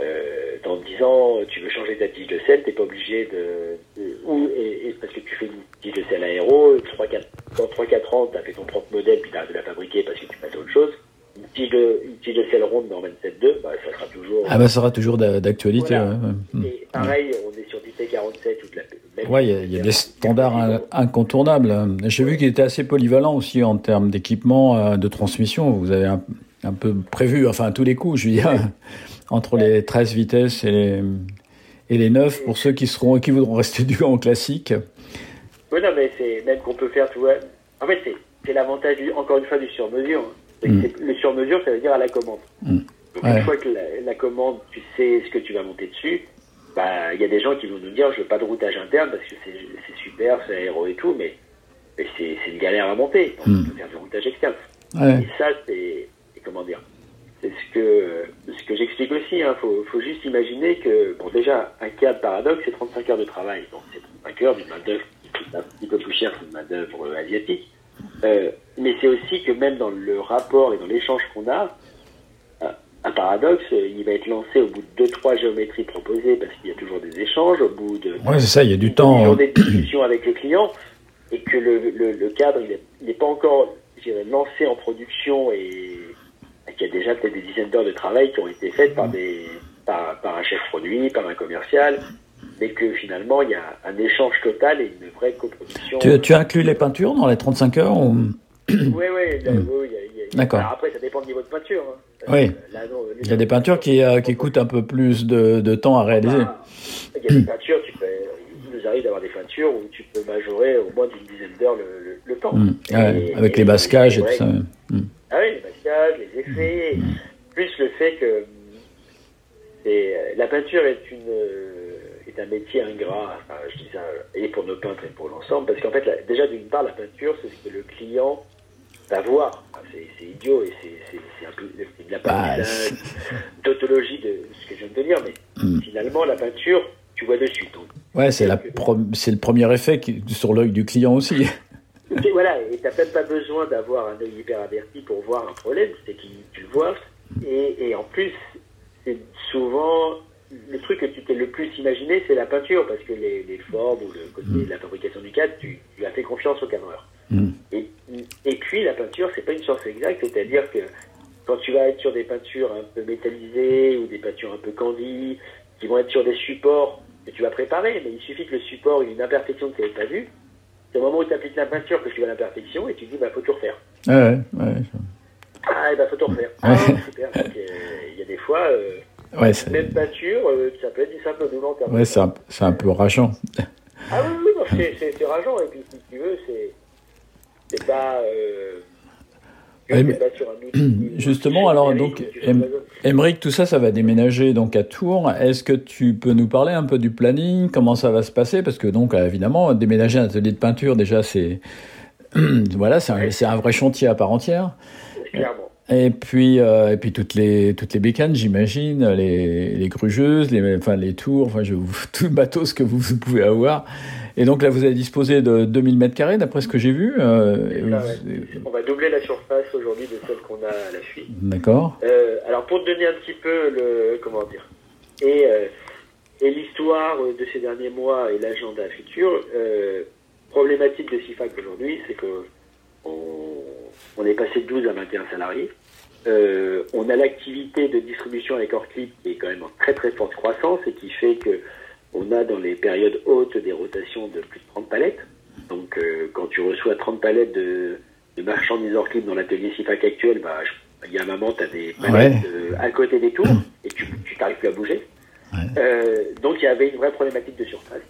euh, dans 10 ans, tu veux changer ta tige de selle, t'es pas obligé de, de- ou et, et parce que tu fais une tige de selle aéro, 3, 4, dans 3-4 ans, t'as fait ton propre modèle puis t'arrêtes de la fabriquer parce que tu passes à autre chose. Une tige de, une tige de selle ronde Norman 7.2, bah ça sera toujours. Ah bah ça sera toujours d'a- d'actualité. Voilà. ouais, ouais. Mm. Et pareil, on est sur du T47 ou de la même Ouais, il y a- il y, a des standards in- incontournables. J'ai vu qu'il était assez polyvalent aussi en termes d'équipement, euh, de transmission. Vous avez un, un peu prévu, enfin à tous les coups, je veux dire, entre les 13 vitesses et les, et les 9 pour ceux qui seront qui voudront rester du en classique. Oui, non, mais c'est même qu'on peut faire, tu vois. En fait, c'est, l'avantage, encore une fois, du sur-mesure. Mm. Le sur-mesure, ça veut dire à la commande. Mm. Donc, Ouais. une fois que la, la commande, tu sais ce que tu vas monter dessus, bah, il y a des gens qui vont nous dire, je veux pas de routage interne parce que c'est, super, c'est aéro et tout, mais, mais c'est, une galère à monter. Donc, Mm. on peut faire du routage externe. Ouais. Et ça, c'est, comment dire, c'est ce que, ce que j'explique aussi. Hein. Faut, faut juste imaginer que, bon, déjà, un câble paradoxe, c'est 35 heures de travail. Donc, c'est 35 heures d'une main-d'œuvre qui coûte un petit peu plus cher qu'une main-d'œuvre euh, asiatique. Euh, mais c'est aussi que même dans le rapport et dans l'échange qu'on a, un- un paradoxe, euh, il va être lancé au bout de deux, trois géométries proposées parce qu'il y a toujours des échanges, au bout de Ouais, c'est ça, il y a du temps. journée de discussion avec le client et que le, le, le cadre il est- il n'est pas encore je dirais, lancé en production et qu'il y a déjà peut-être des dizaines d'heures de travail qui ont été faites par des par, par un chef produit, par un commercial, mais que finalement il y a un échange total et une vraie coproduction. Tu, tu inclus les peintures dans les 35 heures ou... Oui, oui, là, oui, il y a- il y a- il y a- D'accord. alors après ça dépend du niveau de peinture. hein. Oui. là, non, Il y a des peintures qui, euh, qui coûtent un peu plus de, de temps à réaliser. Ah, Il y a des peintures, tu peux, il nous arrive d'avoir des peintures où tu peux majorer au moins d'une dizaine d'heures le, le, le temps. Mm. Et- Ouais, avec les bascages et ouais. tout ça. Mm. Ah oui, les mascages, les effets, plus le fait que c'est, euh, la peinture est une euh, est un métier ingrat, enfin, je dis ça, euh, et pour nos peintres et pour l'ensemble, parce qu'en fait, la- déjà d'une part, la peinture, c'est ce que le client va voir. Enfin, c'est, c'est idiot et c'est, c'est, c'est un peu de la Bah, tautologie de ce que je viens de te dire, mais finalement, la peinture, tu vois dessus. Donc, Ouais, c'est la pro- c'est le premier effet qui, sur l'œil du client aussi. Et voilà, et t'as même pas besoin d'avoir un œil hyper averti pour voir un problème, c'est que tu le vois. Et, et en plus, c'est souvent le truc que tu t'es le plus imaginé, c'est la peinture, parce que les, les formes ou le côté de la fabrication du cadre, tu, tu as fait confiance au cadreur. Mm. Et, et puis la peinture, c'est pas une science exacte, c'est-à-dire que quand tu vas être sur des peintures un peu métallisées ou des peintures un peu candies, qui vont être sur des supports que tu vas préparer, mais il suffit que le support ait une imperfection que tu n'avais pas vue. C'est au moment où tu appliques la peinture que tu vois l'imperfection et tu dis, bah, faut tout refaire. Ouais, ouais, ouais. Ah, et bah, faut tout refaire. Ah, super. Euh, Il y a des fois, euh, Ouais, même peinture, euh, ça peut être du simple termes. ouais, c'est un, un peu rageant. Ah oui, oui, c'est- rageant. Et puis, si tu veux, c'est c'est pas. Euh, que pas sur un outil Justement, alors, donc, où tu em- fais Émeric, tout ça, ça va déménager donc à Tours. Est-ce que tu peux nous parler un peu du planning? Comment ça va se passer? Parce que donc, euh, évidemment, déménager un atelier de peinture, déjà, c'est voilà, c'est un, vrai chantier à part entière. clairement. Et puis, euh, et puis toutes les toutes les bécanes, j'imagine, les, les grugeuses, les enfin les tours, enfin je, tout le matos que vous, vous pouvez avoir. Et donc là, vous avez disposé de 2000 mètres carrés, d'après ce que j'ai vu. euh, et Ça, vous- ouais. On va doubler la surface aujourd'hui de celle qu'on a à la fuite. D'accord. Euh, alors pour te donner un petit peu le comment dire et euh, et l'histoire de ces derniers mois et l'agenda futur problématique de CIFAC aujourd'hui c'est que on, on est passé de 12 à 21 salariés on a l'activité de distribution avec Orclip qui est quand même en très très forte croissance et qui fait que on a dans les périodes hautes des rotations de plus de 30 palettes Donc, euh, quand tu reçois 30 palettes de, de clip dans l'atelier SIFAC actuel, bah, il y a un moment, tu as des palettes euh, à côté des tours et tu n'arrives plus à bouger. Ouais. Euh, donc, il y avait une vraie problématique de surface.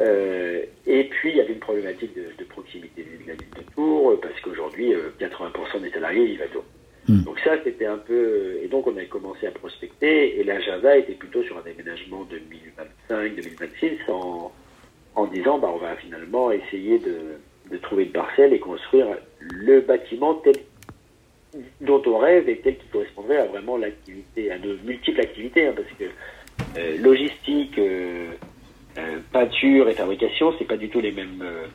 Euh, et puis, il y avait une problématique de, de proximité de la ville de Tours, parce qu'aujourd'hui, euh, 80% des salariés vivent à Tours. Hmm. Donc ça, c'était un peu... Et donc, on a commencé à prospecter, et l'agenda était plutôt sur un déménagement 2025-2026, en, en disant, bah, on va finalement essayer de, de trouver une parcelle et construire le bâtiment tel dont on rêve et tel qui correspondrait à vraiment l'activité, à nos multiples activités, hein, parce que euh, logistique, euh, euh, peinture et fabrication, c'est pas du tout les mêmes, euh,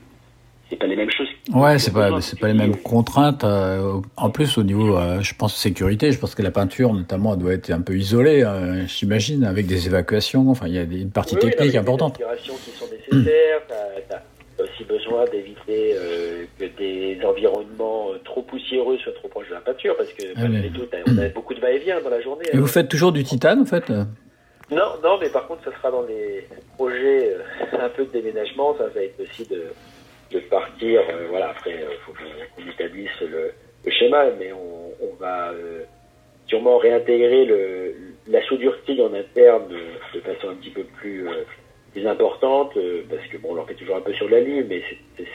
c'est pas les mêmes choses. Ouais, c'est pas, c'est pas les mêmes contraintes. euh, en plus, au niveau, euh, je pense, sécurité, je pense que la peinture, notamment, elle doit être un peu isolée, euh, j'imagine, avec des évacuations. Enfin, il y a une partie Oui, oui, non, technique il y a importante. Des qui sont nécessaires. T'as as aussi besoin d'éviter euh, que des environnements trop poussiéreux soient trop proches de la peinture, parce que Ah, malgré tout, on a beaucoup de va-et-vient dans la journée. Et hein. vous faites toujours du titane, en fait Non, non, mais par contre, ça sera dans les projets euh, un peu de déménagement. Ça va être aussi de, de partir. euh, voilà, après, il faut qu'on établisse le, le schéma, mais on, on va euh, sûrement réintégrer le, la soudure TIG en interne de, de façon un petit peu plus, euh, plus importante, euh, parce que bon, on l'en fait toujours un peu sur la lime, mais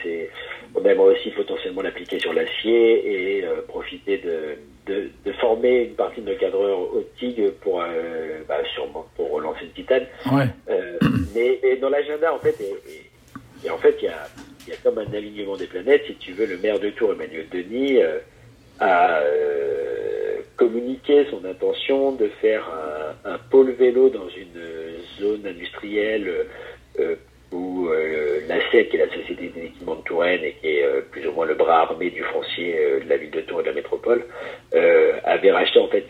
c'est- on aimerait aussi potentiellement l'appliquer sur l'acier et euh, profiter de, de, de former une partie de nos cadreurs au TIG pour, euh, bah, sûrement pour relancer le titane. Ouais. Euh, mais, mais dans l'agenda, en fait, et, et- et en fait, il y a, il y a comme un alignement des planètes. Si tu veux, le maire de Tours, Emmanuel Denis, euh, a euh, communiqué son intention de faire un, pôle vélo dans une zone industrielle euh, où euh, l'ACET, qui est la Société des équipements de Touraine et qui est plus ou moins le bras armé du foncier de la ville de Tours et de la métropole, avait racheté en fait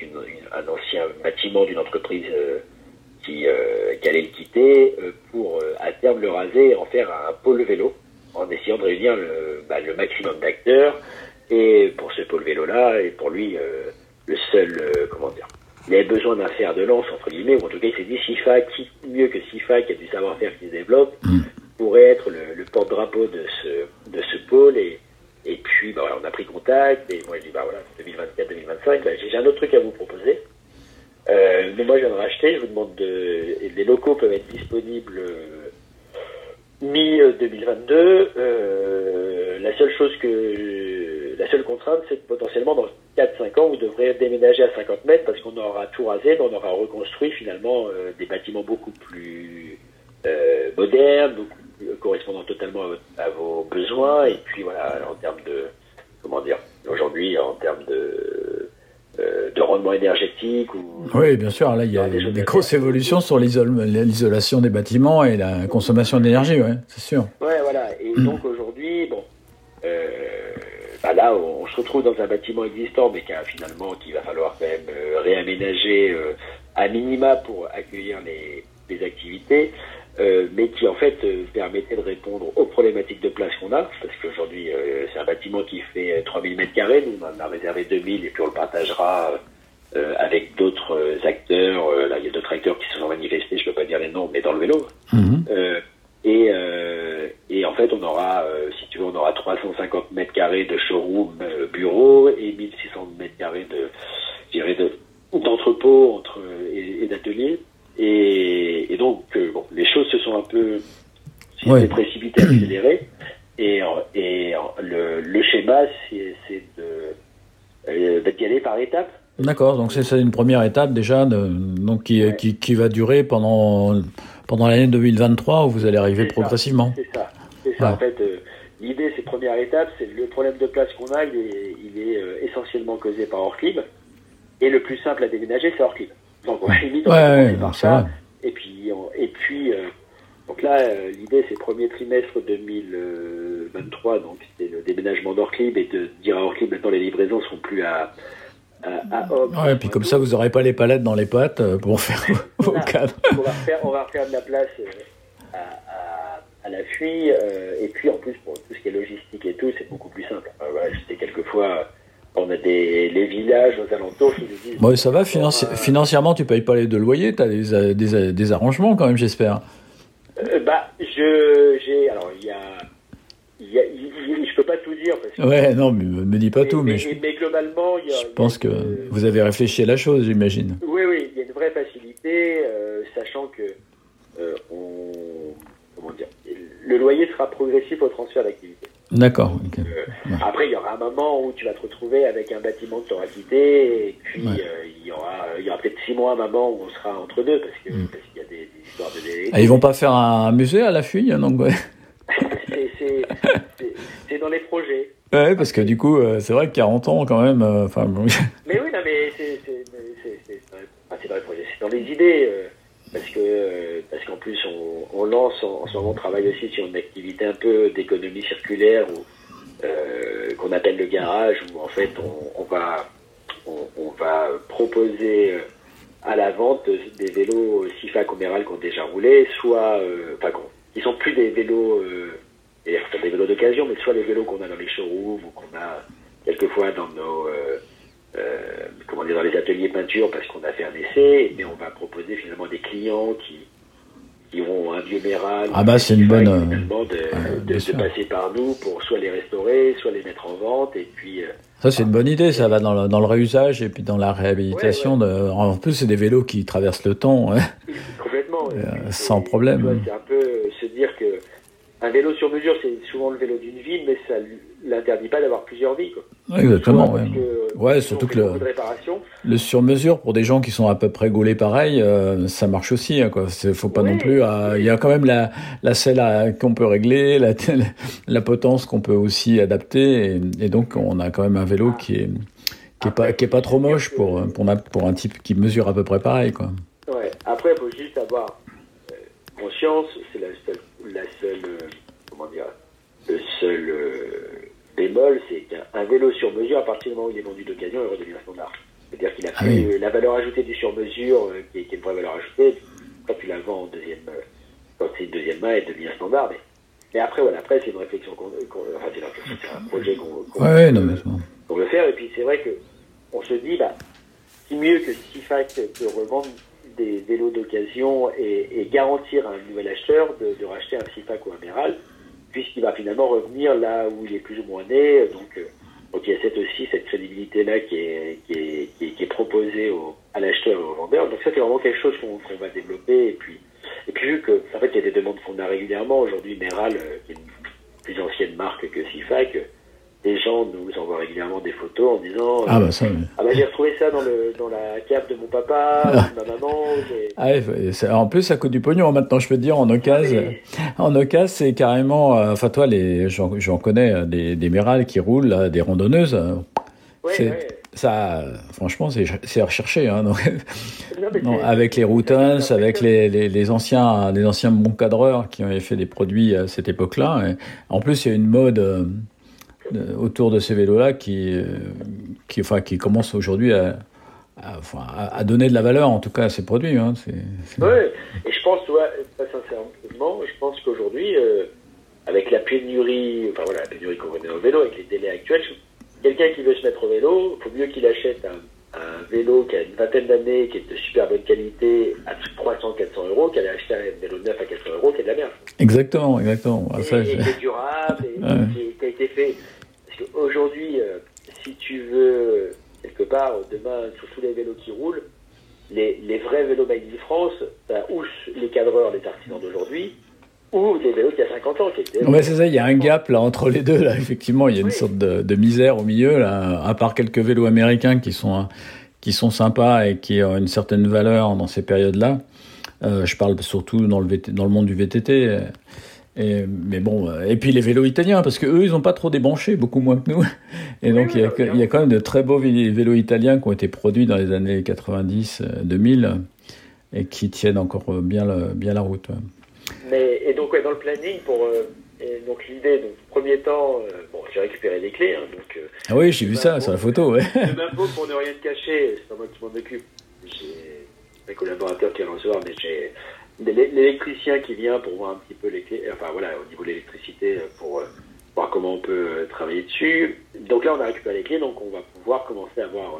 un ancien bâtiment d'une entreprise qui, qui allait le quitter pour à terme le raser et en faire un pôle vélo en essayant de réunir le, bah, le maximum d'acteurs et pour ce pôle vélo là et pour lui euh, le seul euh, comment dire il avait besoin d'un fer de lance entre guillemets ou en tout cas il s'est dit Sifa qui mieux que Sifa qui a du savoir-faire qui se développe pourrait être le, le porte-drapeau de ce de ce pôle et et puis bah, voilà, on a pris contact et moi je dis bah voilà 2024 2025 bah, j'ai un autre truc à vous proposer euh, mais moi, je viens de racheter. Je vous demande de. Les locaux peuvent être disponibles euh, mi-2022. Euh, la seule chose que. La seule contrainte, c'est que potentiellement, dans 4-5 ans, vous devrez déménager à 50 mètres parce qu'on aura tout rasé, mais on aura reconstruit finalement euh, des bâtiments beaucoup plus euh, modernes, beaucoup correspondant totalement à, à vos besoins. Et puis voilà, en termes de. Comment dire Aujourd'hui, en termes de. Énergétique ou Oui, bien sûr. Là, il y a des grosses évolutions sur l'isolation des bâtiments et la consommation d'énergie, ouais, c'est sûr. Ouais, voilà. Et Mm. donc aujourd'hui, bon, euh, bah là, on, se retrouve dans un bâtiment existant, mais qui a finalement qu'il va falloir quand même euh, réaménager euh, à minima pour accueillir les, les activités, euh, mais qui en fait euh, permettait de répondre aux problématiques de place qu'on a, parce qu'aujourd'hui euh, c'est un bâtiment qui fait euh, 3000 mètres carrés, nous on en a réservé 2000 et puis on le partagera. Euh, avec d'autres euh, acteurs, euh, là il y a d'autres acteurs qui se sont manifestés, je peux pas dire les noms, mais dans le vélo, euh, et, euh, et en fait, on aura, euh, si tu veux, on aura 350 mètres carrés de showroom euh, bureau et 1600 mètres carrés de, de d'entrepôt entre et, et d'atelier. Et, et donc, bon, les choses se sont un peu si Ouais. précipitées, accélérées. Et, et le, le schéma, c'est c'est de d'y aller par étapes. D'accord, donc c'est une première étape déjà, de- donc qui, Ouais. qui, qui va durer pendant, pendant l'année 2023 où vous allez arriver progressivement. C'est ça. C'est ça. Ouais. En fait, euh, l'idée, c'est première étape, c'est le problème de place qu'on a, il est, il est euh, essentiellement causé par Orclib. Et le plus simple à déménager, c'est Orclib. Donc, on limite, on Ouais, par ça. Et puis, on- et puis euh, donc là, l'idée, c'est premier trimestre 2023, donc c'est le déménagement d'Orclib et de dire à Orclib, maintenant, les livraisons seront plus à, à, à Hobbes. Ouais, puis comme ça, vous n'aurez pas les palettes dans les pattes euh, pour faire vos cadres. on va refaire, on va refaire de la place euh, à, à, à l'affût, euh, et puis en plus pour tout ce qui est logistique et tout, c'est beaucoup plus simple. Voilà, je sais quelquefois, on a des les villages aux alentours qui nous disent. Bon, ça va, financi- Euh, financièrement, tu payes pas les deux loyers, tu as des, des, des arrangements quand même, j'espère. Euh, bah, je, j'ai, alors il y a, il y tout dire. Parce que, Ouais, non, mais me dis pas tout, mais, mais, je, mais globalement, il y a. je il y a pense que une- vous avez réfléchi à la chose, j'imagine. Oui, oui, il y a une vraie facilité, euh, sachant que euh, on, comment dire, le loyer sera progressif au transfert d'activité. D'accord. Euh, Après, il y aura un moment où tu vas te retrouver avec un bâtiment que tu auras quitté, et puis Ouais. euh, il y aura, il y aura peut-être six mois, un moment où on sera entre deux, parce Mm. qu'il y a des, des histoires de délai. Ah, ils vont pas faire un musée à la fuite, donc ouais. C'est- dans les projets. Ouais, parce que du coup, euh, c'est vrai que 40 ans quand même. euh, Enfin, bon, Mais oui, non, mais c'est c'est- dans les projets, c'est dans les idées, euh, parce que parce qu'en plus on, on lance en, en ce moment on travaille aussi sur une activité un peu d'économie circulaire ou euh, qu'on appelle le garage, où en fait on, on va on, on va proposer à la vente des vélos Sifa Coméral qui ont déjà roulé, soit euh, enfin qu'on- qui sont plus des vélos euh, et des vélos d'occasion, mais soit les vélos qu'on a dans les showrooms ou qu'on a quelquefois dans nos euh, euh, comment dire dans les ateliers peinture parce qu'on a fait un essai, mais on va proposer finalement des clients qui qui ont un vieux méral. Ah bah, c'est une bonne, de, de- de passer par nous pour soit les restaurer, soit les mettre en vente et puis ça c'est une bonne idée. Ça va dans le, dans le réusage et puis dans la réhabilitation. Ouais, De... En plus, c'est des vélos qui traversent le temps. ouais. Et Euh, puis, sans problème. vois, C'est un peu euh, se dire que un vélo sur mesure, c'est souvent le vélo d'une ville, mais ça l'interdit pas d'avoir plusieurs vies. Quoi. Ouais, exactement. Ouais. que surtout que le-. Le sur-mesure pour des gens qui sont à peu près gaulés pareil, euh, ça marche aussi. Hein, quoi. Faut pas non plus. euh, Il y a quand même la, la selle qu'on peut régler, la, la potence qu'on peut aussi adapter, et, et donc on a quand même un vélo qui est qui est pas qui est pas trop moche pour pour un type qui mesure à peu près pareil. Quoi. Ouais. Après, il faut juste avoir euh, conscience, c'est la seule, la seule, euh, comment dire, le seul euh, bémol, c'est qu'un un vélo sur mesure, à partir du moment où il est vendu d'occasion, il redevient standard. C'est-à-dire qu'il a Ah oui. la valeur ajoutée du sur mesure, euh, qui, est, qui est une vraie valeur ajoutée. Quand tu la vends en deuxième, quand c'est une deuxième main, elle devient standard. Mais, mais après, voilà, après, c'est une réflexion qu'on, enfin, c'est c'est un projet qu'on, qu'on- Ouais, c'est veut faire. Et puis c'est vrai que on se dit, bah, qui mieux que Sifac peut revendre des vélos d'occasion et, garantir à un nouvel acheteur de, racheter un Sifac ou un Méral, puisqu'il va finalement revenir là où il est plus ou moins né. Donc, euh, donc il y a cette aussi cette crédibilité-là qui est, qui est, qui est, proposée au, à l'acheteur et au vendeur. Donc ça, c'est vraiment quelque chose qu'on va développer. Et puis, et puis vu que, en fait, il y a des demandes qu'on a régulièrement. Aujourd'hui, Méral, euh, qui est une plus ancienne marque que Sifac, euh, des gens nous envoient régulièrement des photos en disant Ah euh, bah ça. oui. ah bah j'ai retrouvé ça dans le dans la cave de mon papa, ou de ma maman. Ah en plus, ça coûte du pognon. Maintenant, je peux te dire, en occasion, Mais- en occasion, c'est carrément. euh, Enfin, toi, les, j'en, j'en connais euh, des, des murales qui roulent, là, des randonneuses. euh, Ouais, c'est- ouais. Ça, franchement, c'est, c'est recherché. Hein, donc, Non, mais non, c'est- avec les Routons, c'est- avec les, les, les anciens, les anciens bons cadreurs qui avaient fait des produits à cette époque-là. Et en plus, il y a une mode euh, autour de ces vélos-là qui, euh, qui, enfin, qui commence aujourd'hui à, à, donner de la valeur, en tout cas, à ces produits. Hein, Ouais, et je pense, très sincèrement, je pense qu'aujourd'hui, euh, avec la pénurie, enfin voilà, la pénurie qu'on connaît le vélo, avec les délais actuels, quelqu'un qui veut se mettre au vélo, il faut mieux qu'il achète un, un vélo qui a une vingtaine d'années, qui est de super bonne qualité, à 300-400 euros, qu'aller acheter un vélo neuf à 400 euros, qui est de la merde. Exactement, exactement. Ah, ça, et je- qui est durable, et Ouais. qui, qui a été fait. Qu'aujourd'hui, euh, si tu veux, quelque part, demain, sur tous les vélos qui roulent, les, les vrais vélos Made in France, t'as ou les cadreurs, les artisans d'aujourd'hui, ou des vélos qui a 50 ans, qui étaient. Ouais, c'est ça, il y a un gap là entre les deux là. Effectivement, il y a une sorte de, de misère au milieu là. À part quelques vélos américains qui sont qui sont sympas et qui ont une certaine valeur dans ces périodes-là. Euh, je parle surtout dans le VT dans le monde du VTT. Et, mais bon, euh, et puis les vélos italiens, parce que eux, ils ont pas trop débranché, beaucoup moins que nous. Et donc, il y, a, que- il y a quand même de très beaux vé- vélos italiens qui ont été produits dans les années 90, euh, 2000, et qui tiennent encore euh, bien, le- bien la route. Mais, et donc, ouais, dans le planning, pour. euh, et donc, l'idée, donc, premier temps, euh, bon, j'ai récupéré les clés, hein, donc. euh, Ah oui, j'ai vu ça sur la photo, ouais. De ma faute, pour ne rien te cacher, c'est pas moi qui m'en occupe. J'ai mes collaborateurs qui vont recevoir, mais j'ai l'électricien qui vient pour voir un petit peu les clés, enfin voilà, au niveau de l'électricité, euh, pour euh, voir comment on peut euh, travailler dessus. Donc là, on a récupéré les clés, donc on va pouvoir commencer à voir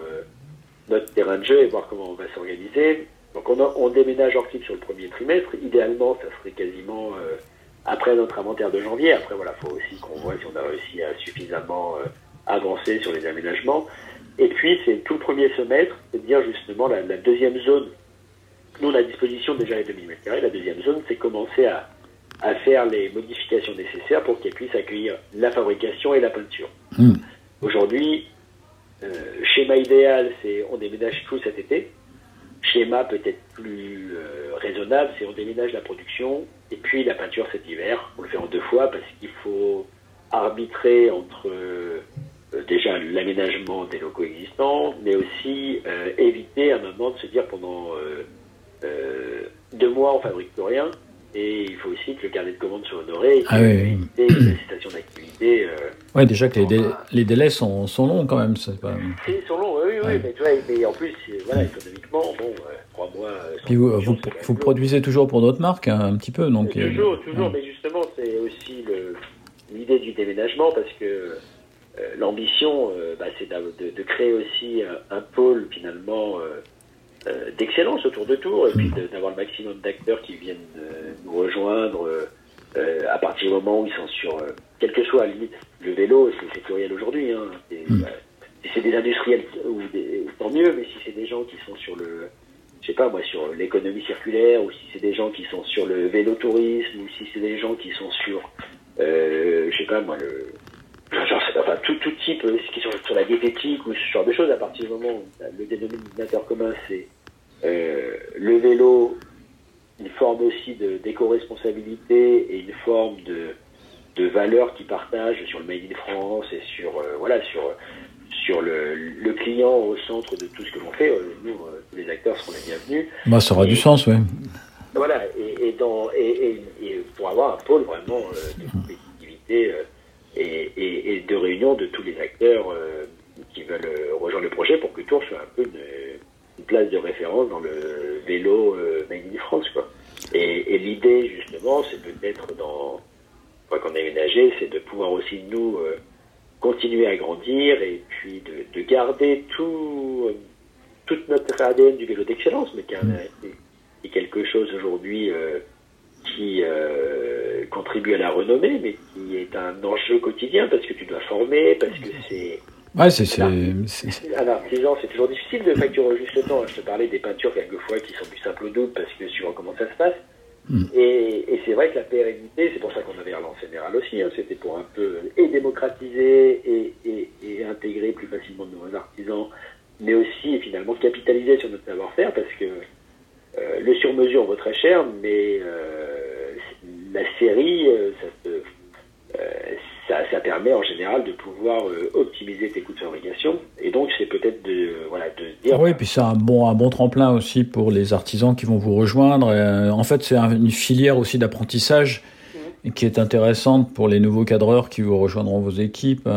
notre terrain de jeu et voir comment on va s'organiser. Donc on, a- on déménage sur le premier trimestre. Idéalement, ça serait quasiment après notre inventaire de janvier. Après, voilà, faut aussi qu'on voit si on a réussi à suffisamment avancer sur les aménagements. Et puis, c'est tout le premier semestre, c'est-à-dire justement la, la, deuxième zone. Nous, on a à disposition déjà les 2000 m2. La deuxième zone, c'est commencer à, à, faire les modifications nécessaires pour qu'elle puisse accueillir la fabrication et la peinture. Mmh. Aujourd'hui, euh, schéma idéal, c'est on déménage tout cet été. Schéma peut-être plus euh, raisonnable, c'est on déménage la production et puis la peinture cet hiver. On le fait en deux fois parce qu'il faut arbitrer entre euh, déjà l'aménagement des locaux existants, mais aussi éviter à un moment de se dire pendant euh, deux mois on fabrique plus rien. Et il faut aussi que le carnet de commandes soit honoré et ah oui, oui. les cessations d'activité. Euh, oui, déjà que les, dé les, délais sont, sont longs quand même. Pas... Ils sont longs, oui, oui, ouais. mais, tu vois, mais en plus, voilà, économiquement, bon, euh, trois mois. Puis vous, vous, vous produisez toujours pour d'autres marques, hein, un petit peu. Donc, toujours, toujours, mais justement, c'est aussi l'idée du déménagement parce que euh, l'ambition, euh, bah, c'est de, de, créer aussi un, un pôle finalement euh, d'excellence autour de Tours et puis d'avoir le maximum d'acteurs qui viennent euh, nous rejoindre euh, à partir du moment où ils sont sur, quel que soit limite le vélo, c'est sectoriel aujourd'hui. Hein, si c'est des industriels, ou des, tant mieux, mais si c'est des gens qui sont sur le, je sais pas moi, sur l'économie circulaire, ou si c'est des gens qui sont sur le vélo tourisme, ou si c'est des gens qui sont sur, je sais pas moi, le, genre, enfin, tout, tout type, qui sont sur la diététique ou ce genre de choses, à partir du moment où le dénominateur commun c'est euh, le vélo, une forme aussi d'éco-responsabilité et une forme de, de valeur qui partagent sur le Made in France et sur, euh, voilà, sur, sur le, le, client au centre de tout ce que l'on fait. Nous, euh, tous les acteurs seront les bienvenus. Bah, ça aura et, du sens, oui. Voilà, et, et, dans, et, et, pour avoir un pôle vraiment de compétitivité et, et, et, de réunion de tous les acteurs euh, qui veulent euh, rejoindre le projet pour que Tours soit un peu une, une place de référence dans le vélo euh, Made in France. Quoi. Et, et l'idée, justement, c'est peut-être dans quoi qu'on a aménagé, c'est de pouvoir aussi nous euh, continuer à grandir et puis de, de garder tout, euh, toute notre ADN du vélo d'excellence, mais qui est quelque chose aujourd'hui euh, qui euh, contribue à la renommée, mais qui est un enjeu quotidien parce que tu dois former, parce que c'est. Ouais, c'est. Un artisan, c'est toujours difficile de facturer juste le temps. Je te parlais des peintures quelquefois qui sont du simple au double parce que suivant comment ça se passe. Mm. Et, et c'est vrai que la pérennité, c'est pour ça qu'on avait relancé Méral aussi, hein, c'était pour un peu et démocratiser et, et, et, intégrer plus facilement de nouveaux artisans, mais aussi et finalement capitaliser sur notre savoir-faire parce que euh, le sur-mesure vaut très cher, mais euh, la série, euh, ça, te, ça, ça, permet en général de pouvoir optimiser tes coûts de fabrication. Et donc, c'est peut-être de, voilà, de dire. Oui, puis c'est un bon, un bon tremplin aussi pour les artisans qui vont vous rejoindre. en fait, c'est une filière aussi d'apprentissage mmh. qui est intéressante pour les nouveaux cadreurs qui vous rejoindront vos équipes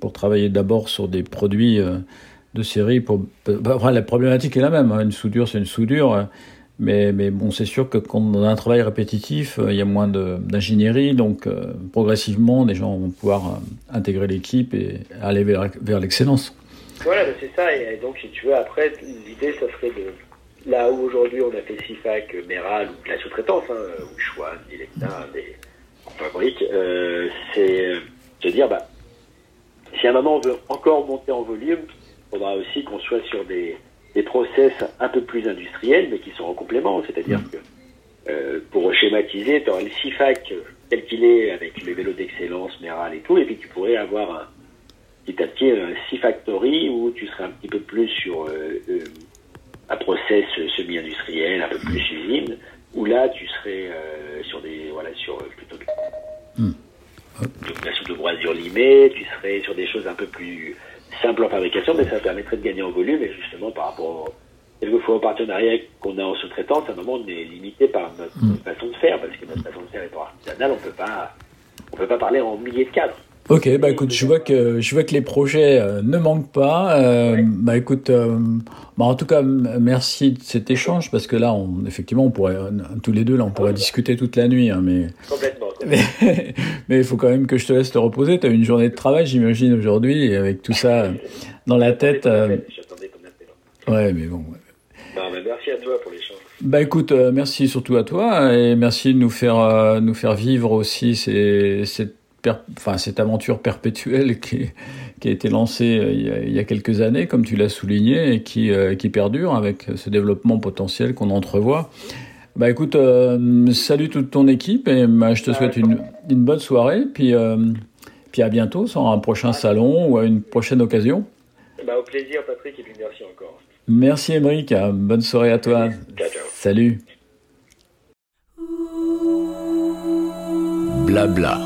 pour travailler d'abord sur des produits de série. Pour, bah, la problématique est la même. Hein. Une soudure, c'est une soudure. Mais, bon, c'est sûr que quand on a un travail répétitif, il y a moins d'ingénierie, donc euh, progressivement, les gens vont pouvoir euh, intégrer l'équipe et aller vers, vers l'excellence. Voilà, c'est ça. Et donc, si tu veux, après, l'idée, ça serait de. Là où aujourd'hui on a fait SIFAC, Méral ou de la sous-traitance, hein, ou Chouane, Dilecta, des fabriques, euh, c'est de dire, bah, si à un moment on veut encore monter en volume, il faudra aussi qu'on soit sur des des process un peu plus industriels, mais qui sont en complément. C'est-à-dire que, euh, pour schématiser, tu auras le CIFAC tel qu'il est, avec les vélos d'excellence, Méral et tout, et puis tu pourrais avoir un, petit à petit un C-Factory où tu serais un petit peu plus sur euh, euh, un process semi-industriel, un peu plus usine, où là tu serais sur des voilà sur plutôt de, mm. de, de broisure limée, tu serais sur des choses un peu plus simple en fabrication, mais ça permettrait de gagner en volume et justement par rapport quelquefois au partenariat qu'on a en sous-traitance, à un moment on est limité par notre mmh. façon de faire parce que notre façon de faire étant artisanale, on peut pas on peut pas parler en milliers de cadres. Ok, bah écoute, je vois que je vois que les projets euh, ne manquent pas. Euh, ouais. Bah écoute, euh, bah en tout cas, merci de cet échange parce que là, on, effectivement, on pourrait tous les deux là, on pourrait ouais. discuter toute la nuit, hein, mais complètement. Mais, il faut quand même que je te laisse te reposer. Tu as une journée de travail, j'imagine aujourd'hui, avec tout ça dans la tête. J'attendais ton appel. Ouais, mais bon. Non, mais merci à toi pour l'échange. Bah écoute, euh, merci surtout à toi et merci de nous faire euh, nous faire vivre aussi ces, cette enfin cette aventure perpétuelle qui, qui a été lancée euh, il y a, il y a quelques années, comme tu l'as souligné, et qui qui perdure avec ce développement potentiel qu'on entrevoit. Bah écoute, salut toute ton équipe et bah, je te souhaite une, une bonne soirée, puis puis à bientôt sur un prochain salon ou à une prochaine occasion. Bah, au plaisir Patrick et puis merci encore. Merci Émeric, bonne soirée à toi. Ciao, ciao. Salut. Blabla,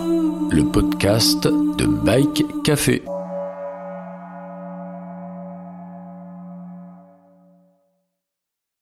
le podcast de Bike Café.